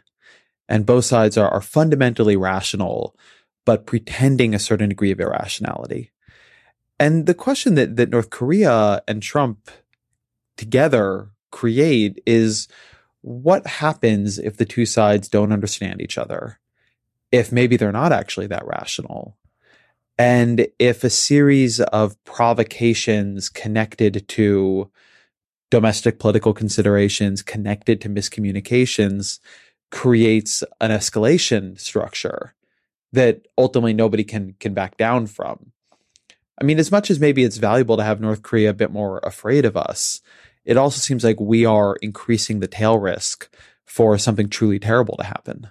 And both sides are, are fundamentally rational but pretending a certain degree of irrationality. And the question that, that North Korea and Trump together create is what happens if the two sides don't understand each other? If maybe they're not actually that rational? And if a series of provocations connected to domestic political considerations, connected to miscommunications, creates an escalation structure that ultimately nobody can can back down from. I mean, as much as maybe it's valuable to have North Korea a bit more afraid of us, it also seems like we are increasing the tail risk for something truly terrible to happen.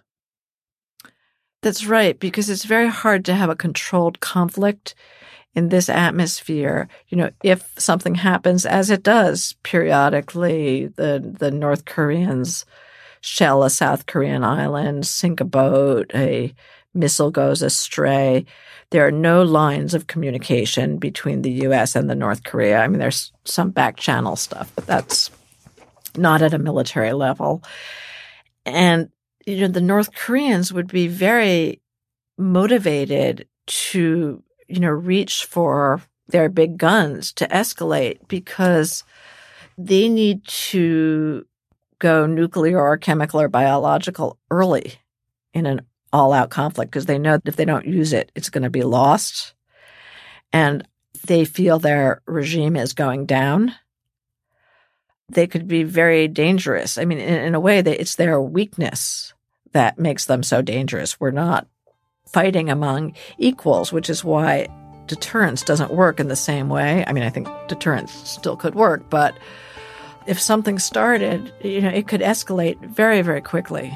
That's right, because it's very hard to have a controlled conflict in this atmosphere. You know, if something happens, as it does periodically, the the North Koreans shell a South Korean island, sink a boat, a missile goes astray. There are no lines of communication between the US and the North Korea. I mean, there's some back channel stuff, but that's not at a military level. And, you know, the North Koreans would be very motivated to, you know, reach for their big guns to escalate because they need to go nuclear or chemical or biological early in an all out conflict because they know that if they don't use it, it's going to be lost. And they feel their regime is going down. They could be very dangerous. I mean, in, in a way, that it's their weakness that makes them so dangerous. We're not fighting among equals, which is why deterrence doesn't work in the same way. I mean, I think deterrence still could work, but if something started, you know, it could escalate very, very quickly.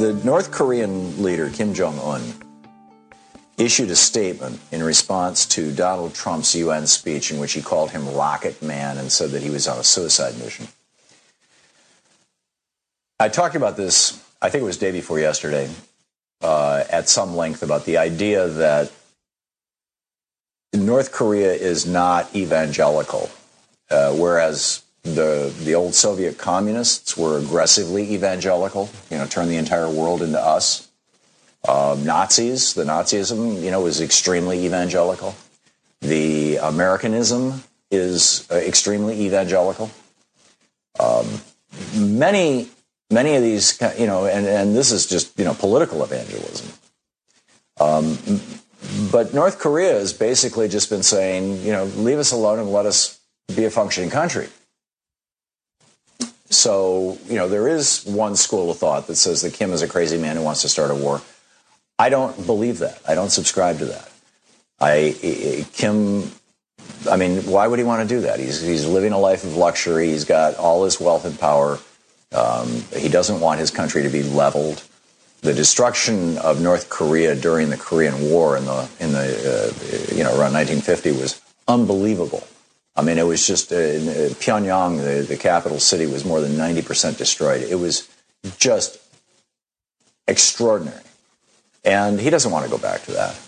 The North Korean leader, Kim Jong un, issued a statement in response to Donald Trump's UN speech in which he called him Rocket Man and said that he was on a suicide mission. I talked about this, I think it was day before yesterday, uh, at some length about the idea that North Korea is not evangelical, uh, whereas the the old Soviet communists were aggressively evangelical. You know, turned the entire world into us. Uh, Nazis, the Nazism, you know, was extremely evangelical. The Americanism is uh, extremely evangelical. Um, many many of these, you know, and, and this is just you know political evangelism. Um, but North Korea has basically just been saying, you know, leave us alone and let us be a functioning country. So, you know, there is one school of thought that says that Kim is a crazy man who wants to start a war. I don't believe that. I don't subscribe to that. I Kim I mean, why would he want to do that? He's he's living a life of luxury. He's got all this wealth and power. Um, he doesn't want his country to be leveled. The destruction of North Korea during the Korean War in the in the uh, you know around 1950 was unbelievable. I mean, it was just uh, uh, Pyongyang, the, the capital city, was more than 90% destroyed. It was just extraordinary. And he doesn't want to go back to that.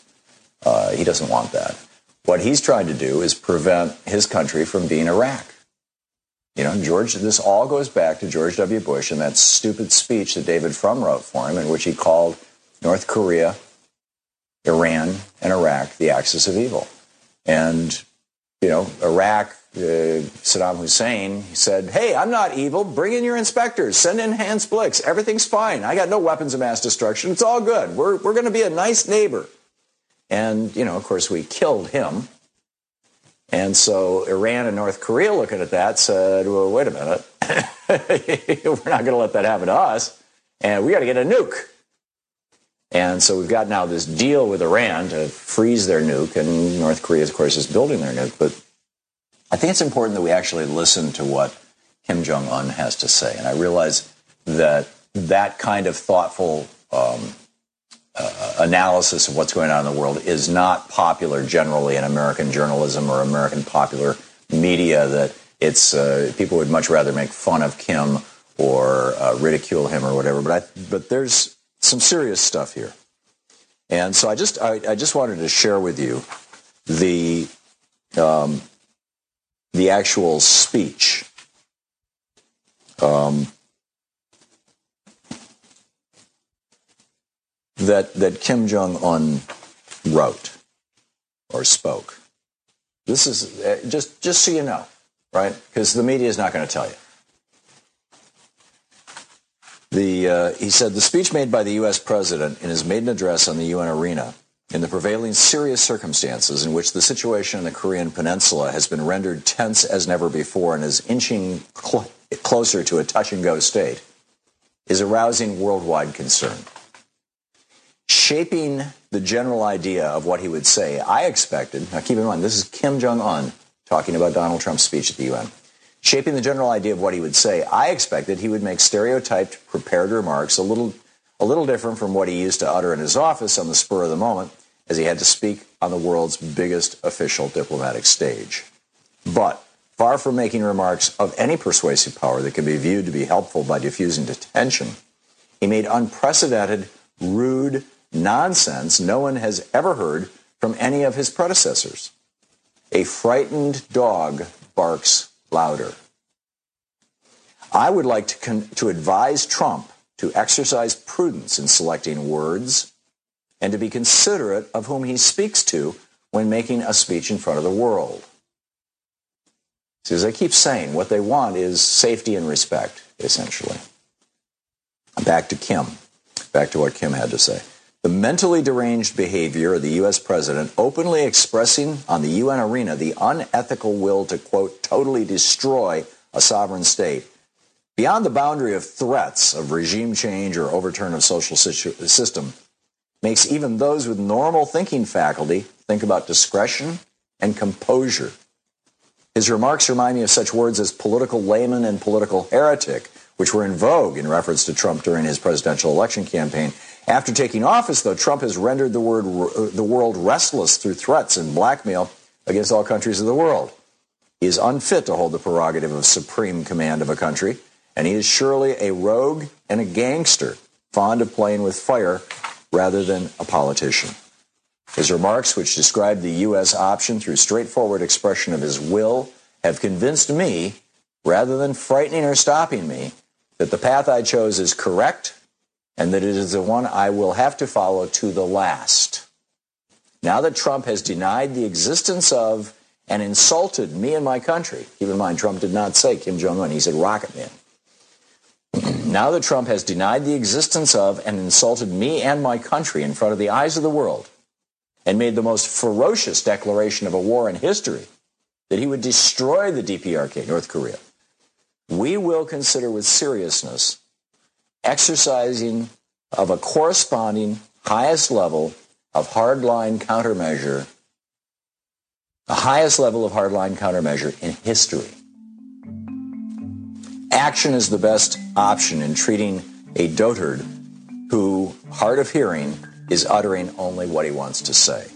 Uh, he doesn't want that. What he's trying to do is prevent his country from being Iraq. You know, George, this all goes back to George W. Bush and that stupid speech that David Frum wrote for him, in which he called North Korea, Iran, and Iraq the axis of evil. And you know, Iraq, uh, Saddam Hussein, said, Hey, I'm not evil. Bring in your inspectors. Send in Hans Blix. Everything's fine. I got no weapons of mass destruction. It's all good. We're, we're going to be a nice neighbor. And, you know, of course, we killed him. And so Iran and North Korea looking at that said, Well, wait a minute. we're not going to let that happen to us. And we got to get a nuke. And so we've got now this deal with Iran to freeze their nuke, and North Korea, of course, is building their nuke. But I think it's important that we actually listen to what Kim Jong un has to say. And I realize that that kind of thoughtful um, uh, analysis of what's going on in the world is not popular generally in American journalism or American popular media. That it's uh, people would much rather make fun of Kim or uh, ridicule him or whatever. But I, but there's some serious stuff here. And so I just I, I just wanted to share with you the um, the actual speech. Um, that that Kim Jong Un wrote or spoke. This is uh, just just so you know, right? Because the media is not going to tell you. The, uh, he said the speech made by the U.S. president in his maiden address on the UN arena in the prevailing serious circumstances in which the situation in the Korean peninsula has been rendered tense as never before and is inching cl- closer to a touch and go state is arousing worldwide concern. Shaping the general idea of what he would say, I expected, now keep in mind, this is Kim Jong un talking about Donald Trump's speech at the UN shaping the general idea of what he would say, I expected he would make stereotyped, prepared remarks a little, a little different from what he used to utter in his office on the spur of the moment as he had to speak on the world's biggest official diplomatic stage. But far from making remarks of any persuasive power that could be viewed to be helpful by diffusing tension, he made unprecedented, rude nonsense no one has ever heard from any of his predecessors. A frightened dog barks louder. I would like to, con- to advise Trump to exercise prudence in selecting words and to be considerate of whom he speaks to when making a speech in front of the world. See, as I keep saying, what they want is safety and respect, essentially. Back to Kim. Back to what Kim had to say. The mentally deranged behavior of the U.S. president openly expressing on the UN arena the unethical will to, quote, totally destroy a sovereign state, beyond the boundary of threats of regime change or overturn of social system, makes even those with normal thinking faculty think about discretion and composure. His remarks remind me of such words as political layman and political heretic, which were in vogue in reference to Trump during his presidential election campaign. After taking office, though, Trump has rendered the, word, the world restless through threats and blackmail against all countries of the world. He is unfit to hold the prerogative of supreme command of a country, and he is surely a rogue and a gangster, fond of playing with fire rather than a politician. His remarks, which describe the U.S. option through straightforward expression of his will, have convinced me, rather than frightening or stopping me, that the path I chose is correct and that it is the one I will have to follow to the last. Now that Trump has denied the existence of and insulted me and my country, keep in mind, Trump did not say Kim Jong un, he said Rocket Man. now that Trump has denied the existence of and insulted me and my country in front of the eyes of the world and made the most ferocious declaration of a war in history that he would destroy the DPRK, North Korea, we will consider with seriousness exercising of a corresponding highest level of hardline countermeasure, the highest level of hardline countermeasure in history. Action is the best option in treating a dotard who, hard of hearing, is uttering only what he wants to say.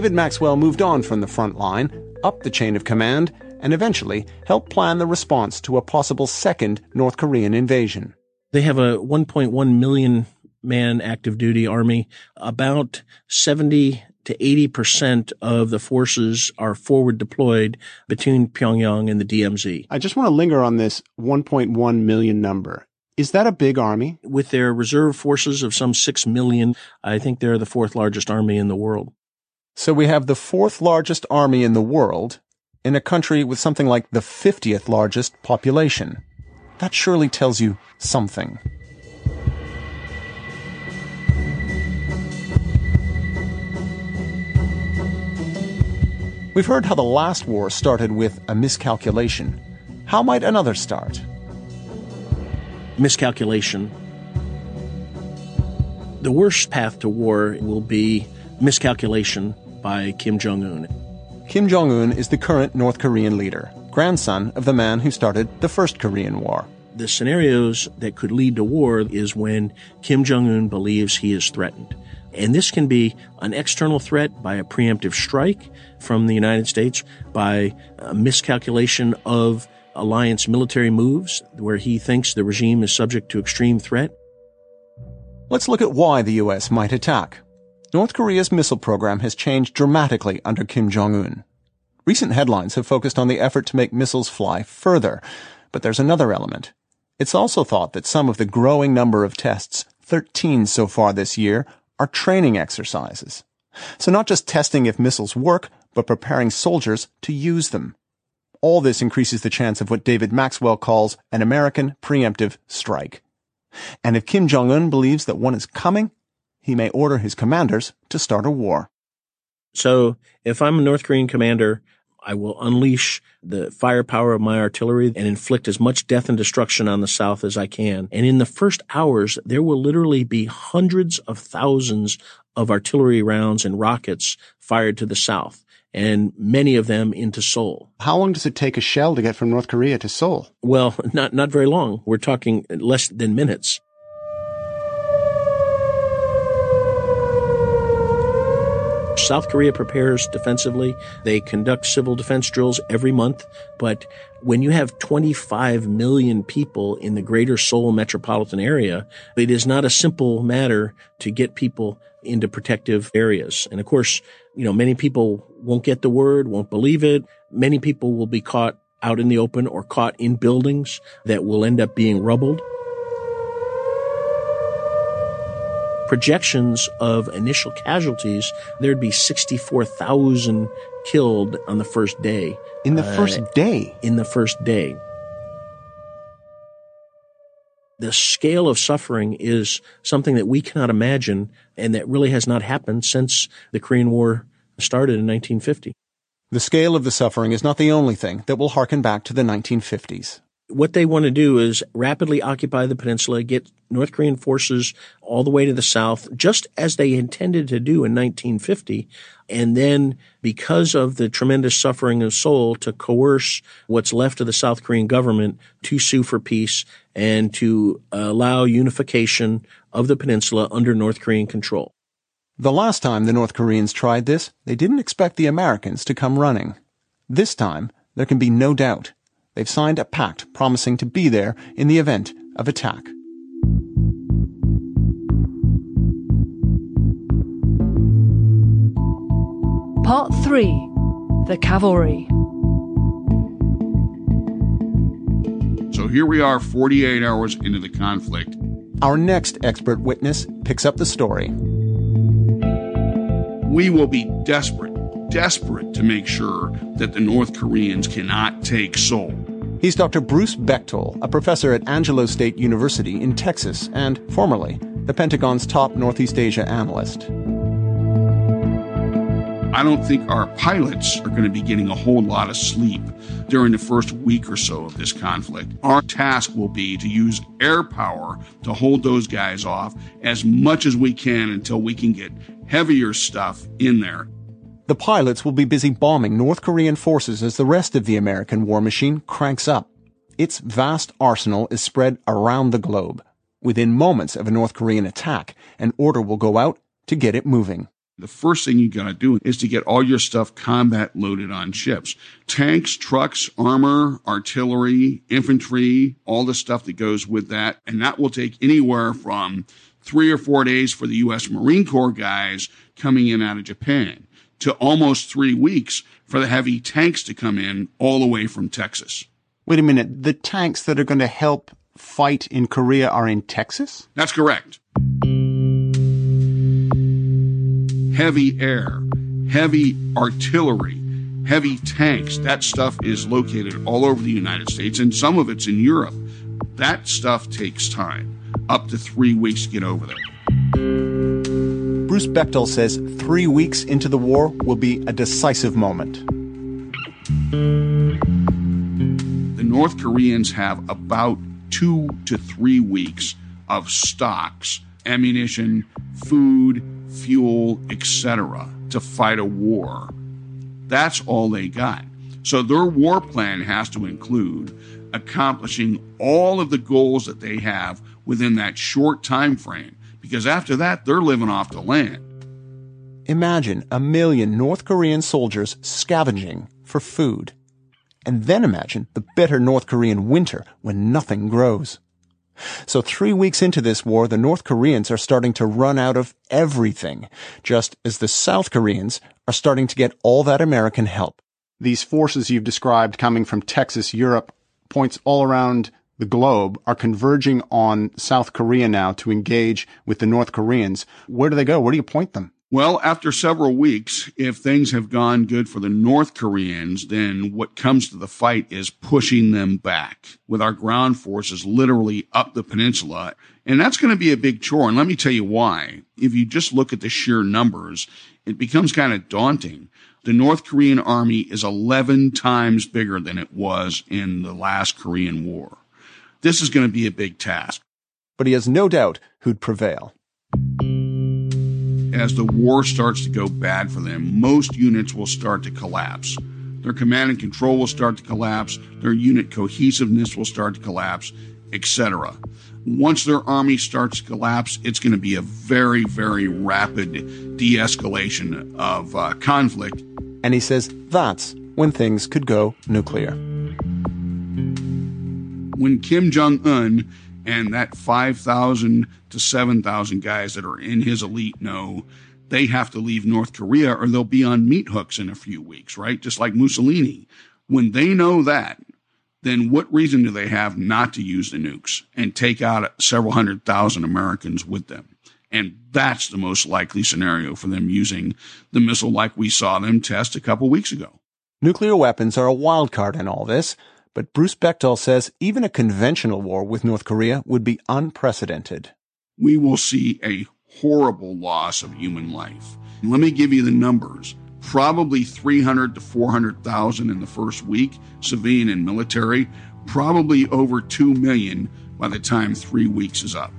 David Maxwell moved on from the front line, up the chain of command, and eventually helped plan the response to a possible second North Korean invasion.
They have a 1.1 million man active duty army. About 70 to 80% of the forces are forward deployed between Pyongyang and the DMZ.
I just want to linger on this 1.1 million number. Is that a big army?
With their reserve forces of some 6 million, I think they're the fourth largest army in the world.
So we have the fourth largest army in the world in a country with something like the 50th largest population. That surely tells you something. We've heard how the last war started with a miscalculation. How might another start?
Miscalculation. The worst path to war will be miscalculation by Kim Jong un.
Kim Jong un is the current North Korean leader, grandson of the man who started the First Korean War.
The scenarios that could lead to war is when Kim Jong un believes he is threatened. And this can be an external threat by a preemptive strike from the United States, by a miscalculation of alliance military moves where he thinks the regime is subject to extreme threat.
Let's look at why the U.S. might attack. North Korea's missile program has changed dramatically under Kim Jong un. Recent headlines have focused on the effort to make missiles fly further, but there's another element. It's also thought that some of the growing number of tests, 13 so far this year, are training exercises. So not just testing if missiles work, but preparing soldiers to use them. All this increases the chance of what David Maxwell calls an American preemptive strike. And if Kim Jong un believes that one is coming, he may order his commanders to start a war.
So if I'm a North Korean commander, I will unleash the firepower of my artillery and inflict as much death and destruction on the South as I can. And in the first hours, there will literally be hundreds of thousands of artillery rounds and rockets fired to the South and many of them into Seoul.
How long does it take a shell to get from North Korea to Seoul?
Well, not, not very long. We're talking less than minutes. South Korea prepares defensively. They conduct civil defense drills every month. But when you have 25 million people in the greater Seoul metropolitan area, it is not a simple matter to get people into protective areas. And of course, you know, many people won't get the word, won't believe it. Many people will be caught out in the open or caught in buildings that will end up being rubbled. Projections of initial casualties, there'd be 64,000 killed on the first day.
In the uh, first day?
In the first day. The scale of suffering is something that we cannot imagine and that really has not happened since the Korean War started in 1950.
The scale of the suffering is not the only thing that will harken back to the 1950s.
What they want to do is rapidly occupy the peninsula, get North Korean forces all the way to the south, just as they intended to do in 1950. And then, because of the tremendous suffering of Seoul, to coerce what's left of the South Korean government to sue for peace and to uh, allow unification of the peninsula under North Korean control.
The last time the North Koreans tried this, they didn't expect the Americans to come running. This time, there can be no doubt. They've signed a pact promising to be there in the event of attack.
Part 3 The Cavalry.
So here we are 48 hours into the conflict.
Our next expert witness picks up the story
we will be desperate, desperate to make sure that the North Koreans cannot take Seoul.
He's Dr. Bruce Bechtol, a professor at Angelo State University in Texas and formerly the Pentagon's top Northeast Asia analyst.
I don't think our pilots are going to be getting a whole lot of sleep during the first week or so of this conflict. Our task will be to use air power to hold those guys off as much as we can until we can get heavier stuff in there.
The pilots will be busy bombing North Korean forces as the rest of the American war machine cranks up. Its vast arsenal is spread around the globe. Within moments of a North Korean attack, an order will go out to get it moving
the first thing you gotta do is to get all your stuff combat loaded on ships. Tanks, trucks, armor, artillery, infantry, all the stuff that goes with that. And that will take anywhere from three or four days for the U.S. Marine Corps guys coming in out of Japan to almost three weeks for the heavy tanks to come in all the way from Texas.
Wait a minute. The tanks that are going to help fight in Korea are in Texas?
That's correct heavy air, heavy artillery, heavy tanks. That stuff is located all over the United States and some of it's in Europe. That stuff takes time, up to three weeks to get over there.
Bruce Bechtol says three weeks into the war will be a decisive moment.
The North Koreans have about two to three weeks of stocks, ammunition, food, fuel, etc., to fight a war. That's all they got. So their war plan has to include accomplishing all of the goals that they have within that short time frame because after that they're living off the land.
Imagine a million North Korean soldiers scavenging for food. And then imagine the bitter North Korean winter when nothing grows. So three weeks into this war, the North Koreans are starting to run out of everything, just as the South Koreans are starting to get all that American help. These forces you've described coming from Texas, Europe, points all around the globe are converging on South Korea now to engage with the North Koreans. Where do they go? Where do you point them?
Well, after several weeks, if things have gone good for the North Koreans, then what comes to the fight is pushing them back with our ground forces literally up the peninsula. And that's going to be a big chore. And let me tell you why. If you just look at the sheer numbers, it becomes kind of daunting. The North Korean army is 11 times bigger than it was in the last Korean War. This is going to be a big task.
But he has no doubt who'd prevail
as the war starts to go bad for them, most units will start to collapse. Their command and control will start to collapse, their unit cohesiveness will start to collapse, etc. Once their army starts to collapse, it's going to be a very, very rapid de escalation of uh, conflict.
And he says that's when things could go nuclear.
When Kim Jong un and that 5,000 to 7,000 guys that are in his elite know they have to leave North Korea or they'll be on meat hooks in a few weeks, right? Just like Mussolini. When they know that, then what reason do they have not to use the nukes and take out several hundred thousand Americans with them? And that's the most likely scenario for them using the missile like we saw them test a couple weeks ago.
Nuclear weapons are a wild card in all this, but Bruce Bechtol says even a conventional war with North Korea would be unprecedented.
We will see a horrible loss of human life. Let me give you the numbers. Probably 300 to 400,000 in the first week, civilian and military, probably over 2 million by the time 3 weeks is up.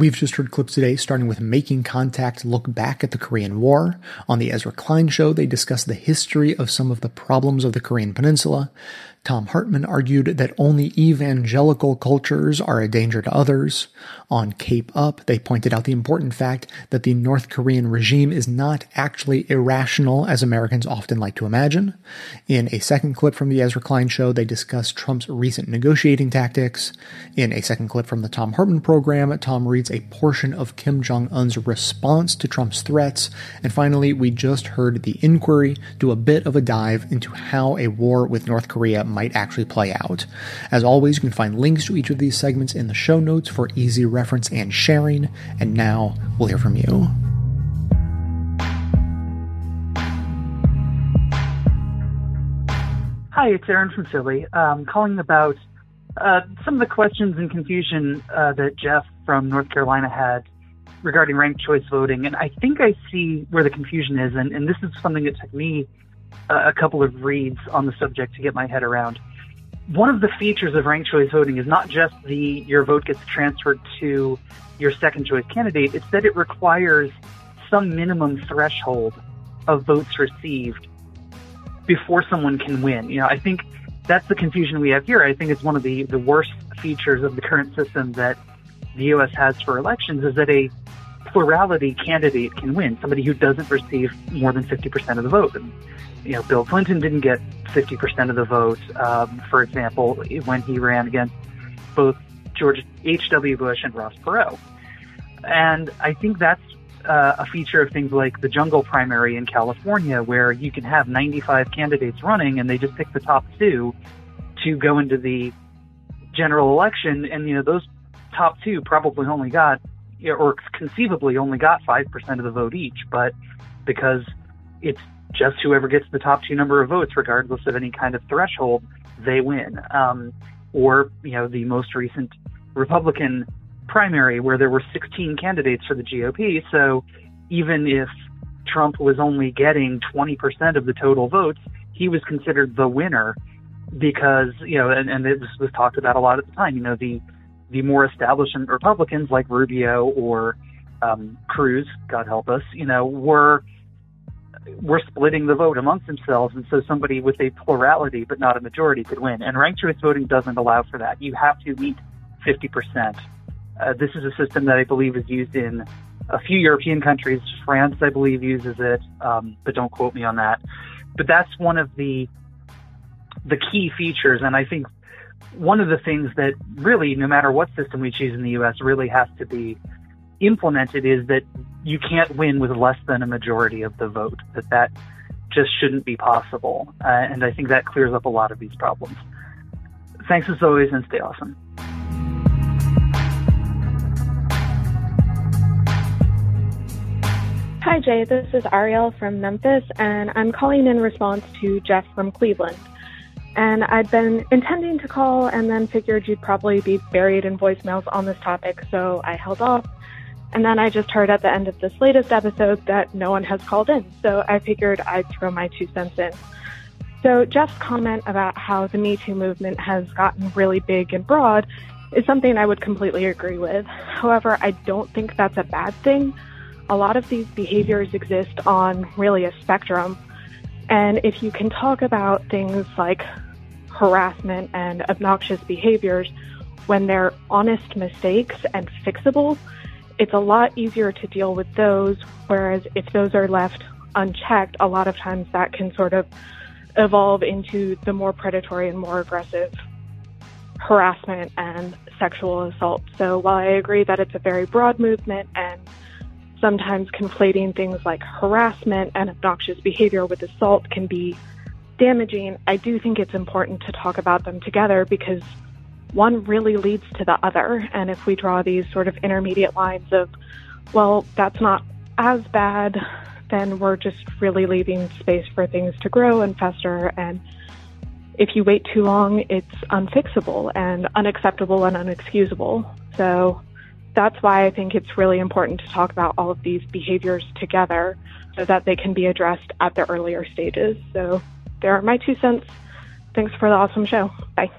We've just heard clips today starting with Making Contact Look Back at the Korean War. On the Ezra Klein Show, they discuss the history of some of the problems of the Korean Peninsula. Thom Hartmann argued that only evangelical cultures are a danger to others. On Cape Up, they pointed out the important fact that the North Korean regime is not actually irrational as Americans often like to imagine. In a second clip from the Ezra Klein show, they discuss Trump's recent negotiating tactics. In a second clip from the Thom Hartmann program, Thom reads a portion of Kim Jong un's response to Trump's threats. And finally, we just heard the inquiry do a bit of a dive into how a war with North Korea might actually play out. As always, you can find links to each of these segments in the show notes for easy reference and sharing. And now we'll hear from you.
Hi, it's Aaron from Philly. Um, calling about uh, some of the questions and confusion uh, that Jeff from North Carolina had regarding ranked choice voting. And I think I see where the confusion is. And, and this is something that took me a couple of reads on the subject to get my head around. One of the features of ranked choice voting is not just the your vote gets transferred to your second choice candidate, it's that it requires some minimum threshold of votes received before someone can win. You know, I think that's the confusion we have here. I think it's one of the, the worst features of the current system that the U.S. has for elections is that a plurality candidate can win, somebody who doesn't receive more than 50% of the vote. And, you know, Bill Clinton didn't get 50% of the vote, um, for example, when he ran against both George H.W. Bush and Ross Perot. And I think that's uh, a feature of things like the jungle primary in California, where you can have 95 candidates running and they just pick the top two to go into the general election. And, you know, those top two probably only got or conceivably only got 5% of the vote each, but because it's just whoever gets the top two number of votes, regardless of any kind of threshold, they win. Um, or, you know, the most recent Republican primary where there were 16 candidates for the GOP. So even if Trump was only getting 20% of the total votes, he was considered the winner because, you know, and, and this was talked about a lot at the time, you know, the, the more establishment Republicans like Rubio or um, Cruz, God help us, you know, were were splitting the vote amongst themselves, and so somebody with a plurality but not a majority could win. And ranked choice voting doesn't allow for that. You have to meet 50%. Uh, this is a system that I believe is used in a few European countries. France, I believe, uses it, um, but don't quote me on that. But that's one of the the key features, and I think one of the things that really, no matter what system we choose in the U.S., really has to be implemented is that you can't win with less than a majority of the vote. That that just shouldn't be possible, uh, and I think that clears up a lot of these problems. Thanks as always, and stay awesome.
Hi, Jay. This is Ariel from Memphis, and I'm calling in response to Jeff from Cleveland. And I'd been intending to call and then figured you'd probably be buried in voicemails on this topic, so I held off. And then I just heard at the end of this latest episode that no one has called in, so I figured I'd throw my two cents in. So Jeff's comment about how the Me Too movement has gotten really big and broad is something I would completely agree with. However, I don't think that's a bad thing. A lot of these behaviors exist on really a spectrum, and if you can talk about things like harassment and obnoxious behaviors when they're honest mistakes and fixable, it's a lot easier to deal with those. Whereas if those are left unchecked, a lot of times that can sort of evolve into the more predatory and more aggressive harassment and sexual assault. So while I agree that it's a very broad movement and sometimes conflating things like harassment and obnoxious behavior with assault can be damaging, I do think it's important to talk about them together because one really leads to the other. And if we draw these sort of intermediate lines of, well, that's not as bad, then we're just really leaving space for things to grow and fester. And if you wait too long, it's unfixable and unacceptable and unexcusable. So that's why I think it's really important to talk about all of these behaviors together so that they can be addressed at the earlier stages. So there are my two cents. Thanks for the awesome show. Bye.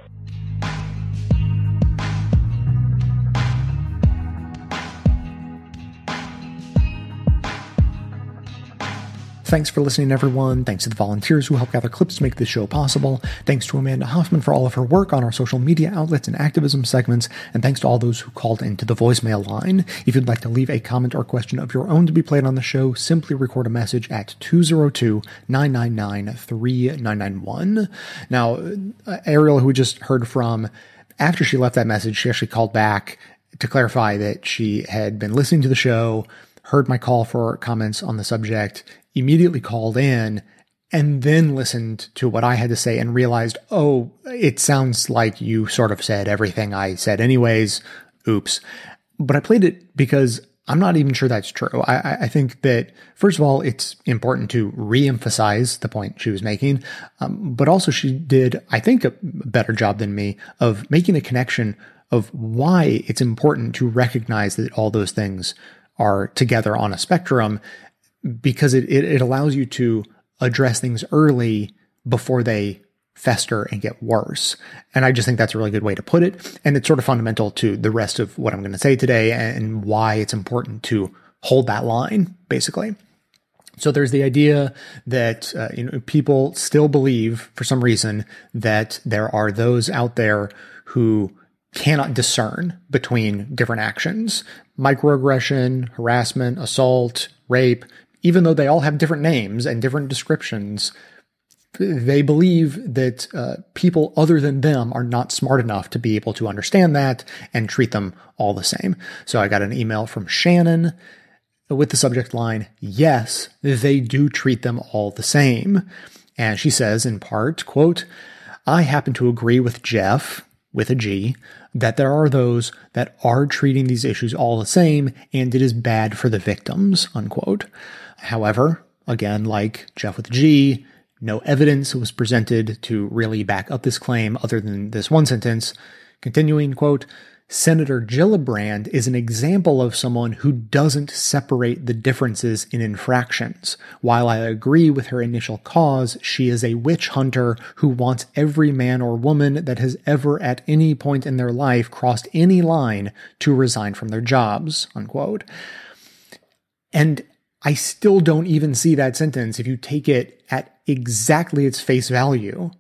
Thanks for listening, everyone. Thanks to the volunteers who help gather clips to make this show possible. Thanks to Amanda Hoffman for all of her work on our social media outlets and activism segments. And thanks to all those who called into the voicemail line. If you'd like to leave a comment or question of your own to be played on the show, simply record a message at 202-999-3991. Now, uh, Ariel, who we just heard from, after she left that message, she actually called back to clarify that she had been listening to the show, heard my call for comments on the subject, immediately called in and then listened to what I had to say and realized, oh, it sounds like you sort of said everything I said anyways. Oops. But I played it because I'm not even sure that's true. I, I think that, first of all, it's important to reemphasize the point she was making. Um, but also, she did, I think, a better job than me of making the connection of why it's important to recognize that all those things are together on a spectrum because it, it, it allows you to address things early before they fester and get worse. And I just think that's a really good way to put it. And it's sort of fundamental to the rest of what I'm going to say today and why it's important to hold that line, basically. So there's the idea that uh, you know people still believe for some reason that there are those out there who cannot discern between different actions, microaggression, harassment, assault, rape, even though they all have different names and different descriptions, they believe that uh, people other than them are not smart enough to be able to understand that and treat them all the same. So I got an email from Shannon with the subject line, Yes, they do treat them all the same. And she says, in part, quote, I happen to agree with Jeff, with a G, that there are those that are treating these issues all the same and it is bad for the victims, unquote. However, again, like Jeff with G, no evidence was presented to really back up this claim other than this one sentence. Continuing, quote, Senator Gillibrand is an example of someone who doesn't separate the differences in infractions. While I agree with her initial cause, she is a witch hunter who wants every man or woman that has ever at any point in their life crossed any line to resign from their jobs, unquote. And I still don't even see that sentence if you take it at exactly its face value.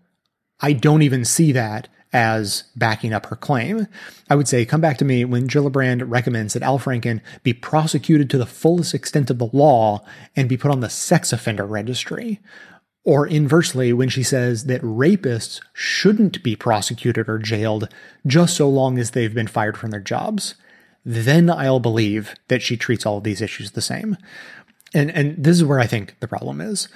I don't even see that as backing up her claim. I would say, come back to me when Gillibrand recommends that Al Franken be prosecuted to the fullest extent of the law and be put on the sex offender registry. Or inversely, when she says that rapists shouldn't be prosecuted or jailed just so long as they've been fired from their jobs. Then I'll believe that she treats all of these issues the same and and this is where I think the problem is.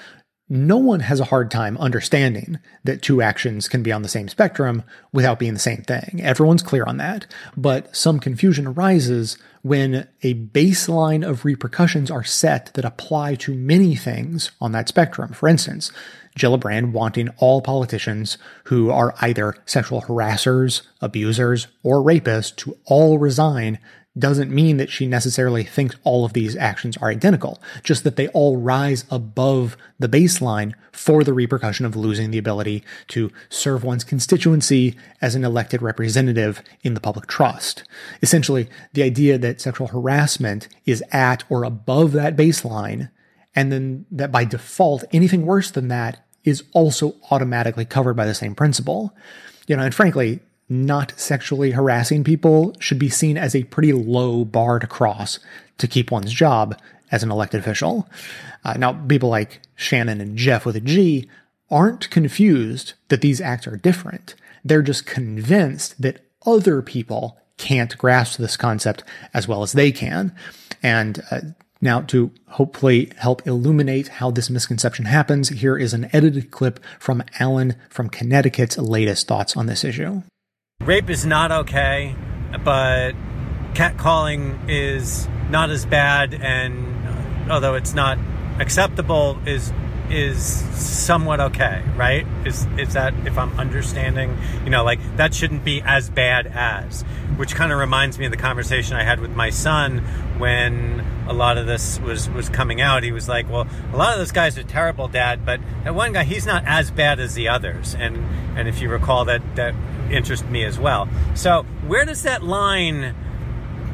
No one has a hard time understanding that two actions can be on the same spectrum without being the same thing. Everyone's clear on that, but some confusion arises when a baseline of repercussions are set that apply to many things on that spectrum. For instance, Gillibrand wanting all politicians who are either sexual harassers, abusers, or rapists to all resign doesn't mean that she necessarily thinks all of these actions are identical, just that they all rise above the baseline for the repercussion of losing the ability to serve one's constituency as an elected representative in the public trust. Essentially, the idea that sexual harassment is at or above that baseline, and then that by default, anything worse than that is also automatically covered by the same principle. You know, and frankly, not sexually harassing people should be seen as a pretty low bar to cross to keep one's job as an elected official. Uh, now, people like Shannon and Jeff with a G aren't confused that these acts are different. They're just convinced that other people can't grasp this concept as well as they can. And uh, now, to hopefully help illuminate how this misconception happens, here is an edited clip from Alan from Connecticut's latest thoughts on this issue.
Rape is not okay, but catcalling is not as bad, and uh, although it's not acceptable, is is somewhat okay, right? Is is that if I'm understanding, you know, like that shouldn't be as bad as, which kind of reminds me of the conversation I had with my son when a lot of this was was coming out. He was like, "Well, a lot of those guys are terrible, Dad, but that one guy, he's not as bad as the others." And and if you recall, that that interested me as well. So where does that line?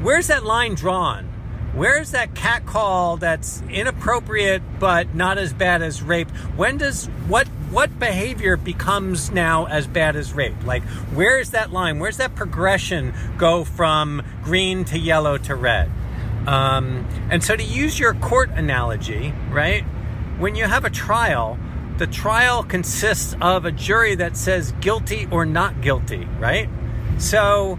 Where's that line drawn? Where's that cat call that's inappropriate but not as bad as rape? When does what what behavior becomes now as bad as rape? Like where is that line? Where's that progression go from green to yellow to red? Um, and so to use your court analogy, right? When you have a trial, the trial consists of a jury that says guilty or not guilty, right? So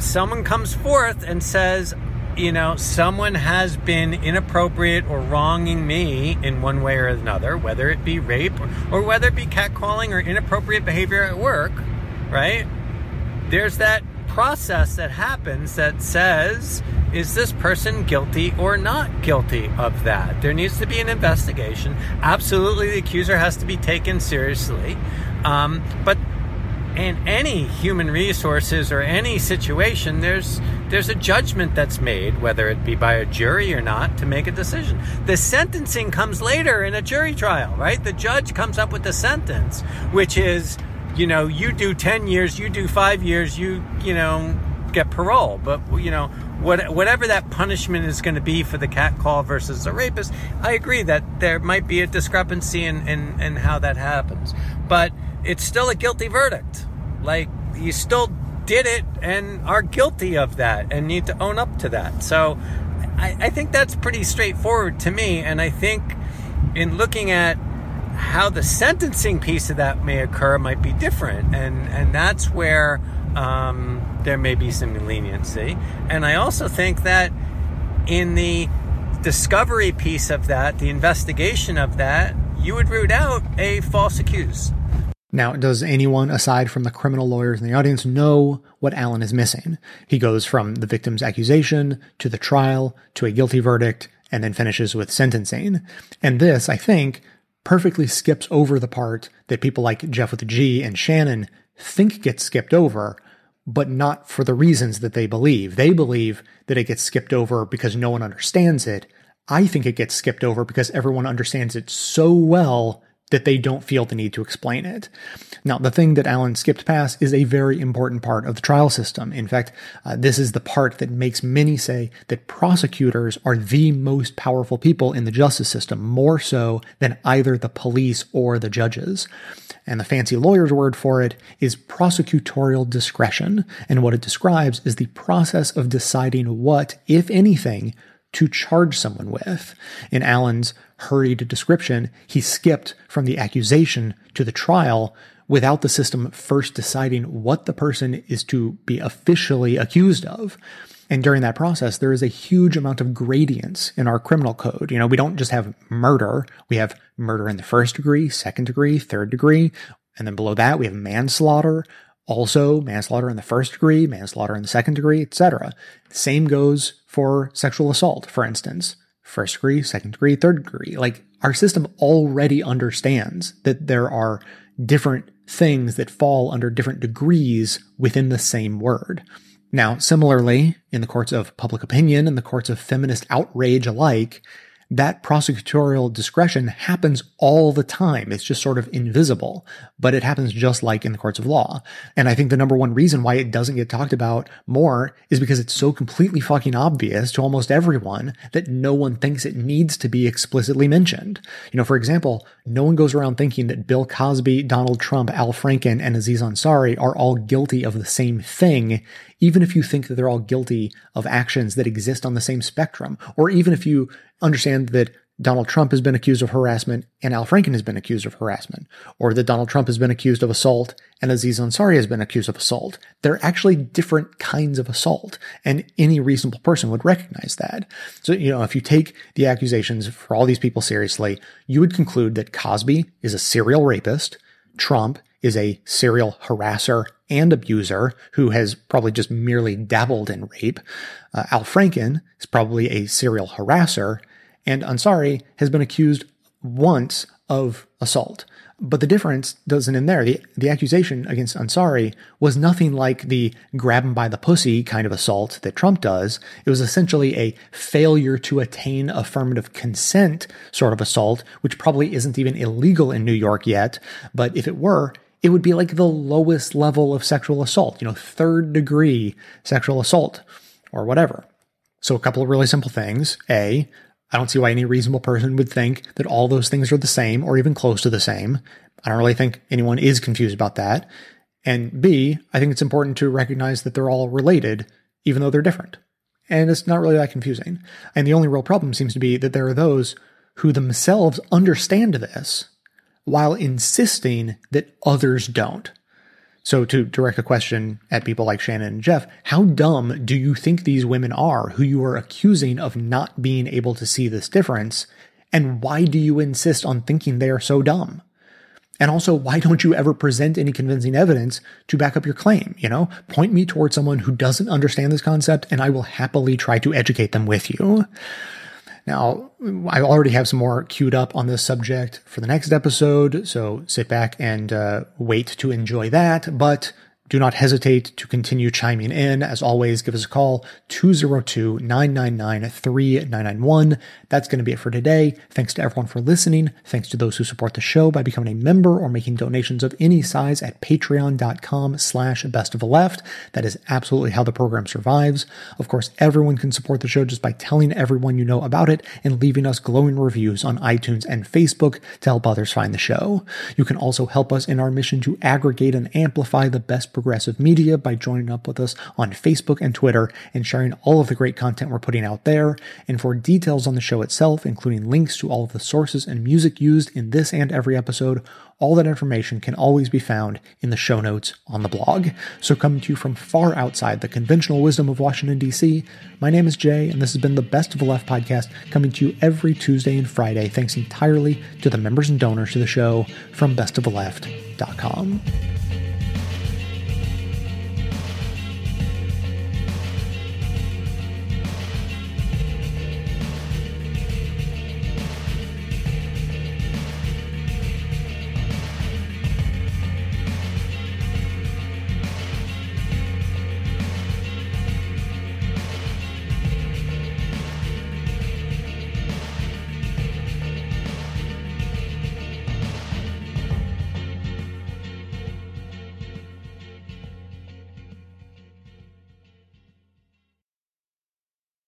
someone comes forth and says, you know, someone has been inappropriate or wronging me in one way or another, whether it be rape or, or whether it be catcalling or inappropriate behavior at work, right? There's that process that happens that says, is this person guilty or not guilty of that? There needs to be an investigation. Absolutely, the accuser has to be taken seriously. Um, but in any human resources or any situation, there's there's a judgment that's made, whether it be by a jury or not, to make a decision. The sentencing comes later in a jury trial, right? The judge comes up with the sentence, which is, you know, you do ten years, you do five years, you you know get parole, but you know what, whatever that punishment is going to be for the cat call versus the rapist, I agree that there might be a discrepancy in, in, in how that happens. But it's still a guilty verdict. Like, you still did it and are guilty of that and need to own up to that. So I, I think that's pretty straightforward to me. And I think in looking at how the sentencing piece of that may occur might be different. And, and that's where um, there may be some leniency. And I also think that in the discovery piece of that, the investigation of that, you would root out a false accused.
Now, does anyone aside from the criminal lawyers in the audience know what Alan is missing? He goes from the victim's accusation to the trial to a guilty verdict and then finishes with sentencing. And this, I think, perfectly skips over the part that people like Jeff with a G and Shannon think gets skipped over, but not for the reasons that they believe. They believe that it gets skipped over because no one understands it. I think it gets skipped over because everyone understands it so well that they don't feel the need to explain it. Now, the thing that Alan skipped past is a very important part of the trial system. In fact, uh, this is the part that makes many say that prosecutors are the most powerful people in the justice system, more so than either the police or the judges. And the fancy lawyer's word for it is prosecutorial discretion. And what it describes is the process of deciding what, if anything, to charge someone with. In Alan's hurried description, he skipped from the accusation to the trial without the system first deciding what the person is to be officially accused of. And during that process, there is a huge amount of gradients in our criminal code. You know, we don't just have murder, we have murder in the first degree, second degree, third degree. And then below that, we have manslaughter, also manslaughter in the first degree, manslaughter in the second degree, etc. Same goes for sexual assault, for instance. First degree, second degree, third degree. Like our system already understands that there are different things that fall under different degrees within the same word. Now, similarly, in the courts of public opinion and the courts of feminist outrage alike, that prosecutorial discretion happens all the time. It's just sort of invisible, but it happens just like in the courts of law. And I think the number one reason why it doesn't get talked about more is because it's so completely fucking obvious to almost everyone that no one thinks it needs to be explicitly mentioned. You know, for example, no one goes around thinking that Bill Cosby, Donald Trump, Al Franken, and Aziz Ansari are all guilty of the same thing, even if you think that they're all guilty of actions that exist on the same spectrum, or even if you understand that Donald Trump has been accused of harassment and Al Franken has been accused of harassment, or that Donald Trump has been accused of assault and Aziz Ansari has been accused of assault. They're actually different kinds of assault, and any reasonable person would recognize that. So, you know, if you take the accusations for all these people seriously, you would conclude that Cosby is a serial rapist, Trump is a serial harasser and abuser who has probably just merely dabbled in rape. Uh, Al Franken is probably a serial harasser, and Ansari has been accused once of assault. But the difference doesn't end there. The, the accusation against Ansari was nothing like the grab him by the pussy kind of assault that Trump does. It was essentially a failure to attain affirmative consent sort of assault, which probably isn't even illegal in New York yet. But if it were, it would be like the lowest level of sexual assault, you know, third degree sexual assault or whatever. So a couple of really simple things. A, I don't see why any reasonable person would think that all those things are the same or even close to the same. I don't really think anyone is confused about that. And B, I think it's important to recognize that they're all related, even though they're different. And it's not really that confusing. And the only real problem seems to be that there are those who themselves understand this while insisting that others don't. So to direct a question at people like Shannon and Jeff, how dumb do you think these women are who you are accusing of not being able to see this difference? And why do you insist on thinking they are so dumb? And also, why don't you ever present any convincing evidence to back up your claim? You know, point me towards someone who doesn't understand this concept and I will happily try to educate them with you. Now, I already have some more queued up on this subject for the next episode, so sit back and uh, wait to enjoy that. But do not hesitate to continue chiming in. As always, give us a call 202 999 3991. That's going to be it for today. Thanks to everyone for listening. Thanks to those who support the show by becoming a member or making donations of any size at patreon.com slash best of the left. That is absolutely how the program survives. Of course, everyone can support the show just by telling everyone you know about it and leaving us glowing reviews on iTunes and Facebook to help others find the show. You can also help us in our mission to aggregate and amplify the best Progressive Media by joining up with us on Facebook and Twitter and sharing all of the great content we're putting out there. And for details on the show itself, including links to all of the sources and music used in this and every episode, all that information can always be found in the show notes on the blog. So, coming to you from far outside the conventional wisdom of Washington, D.C., my name is Jay, and this has been the Best of the Left podcast, coming to you every Tuesday and Friday, thanks entirely to the members and donors to the show from bestoftheleft.com.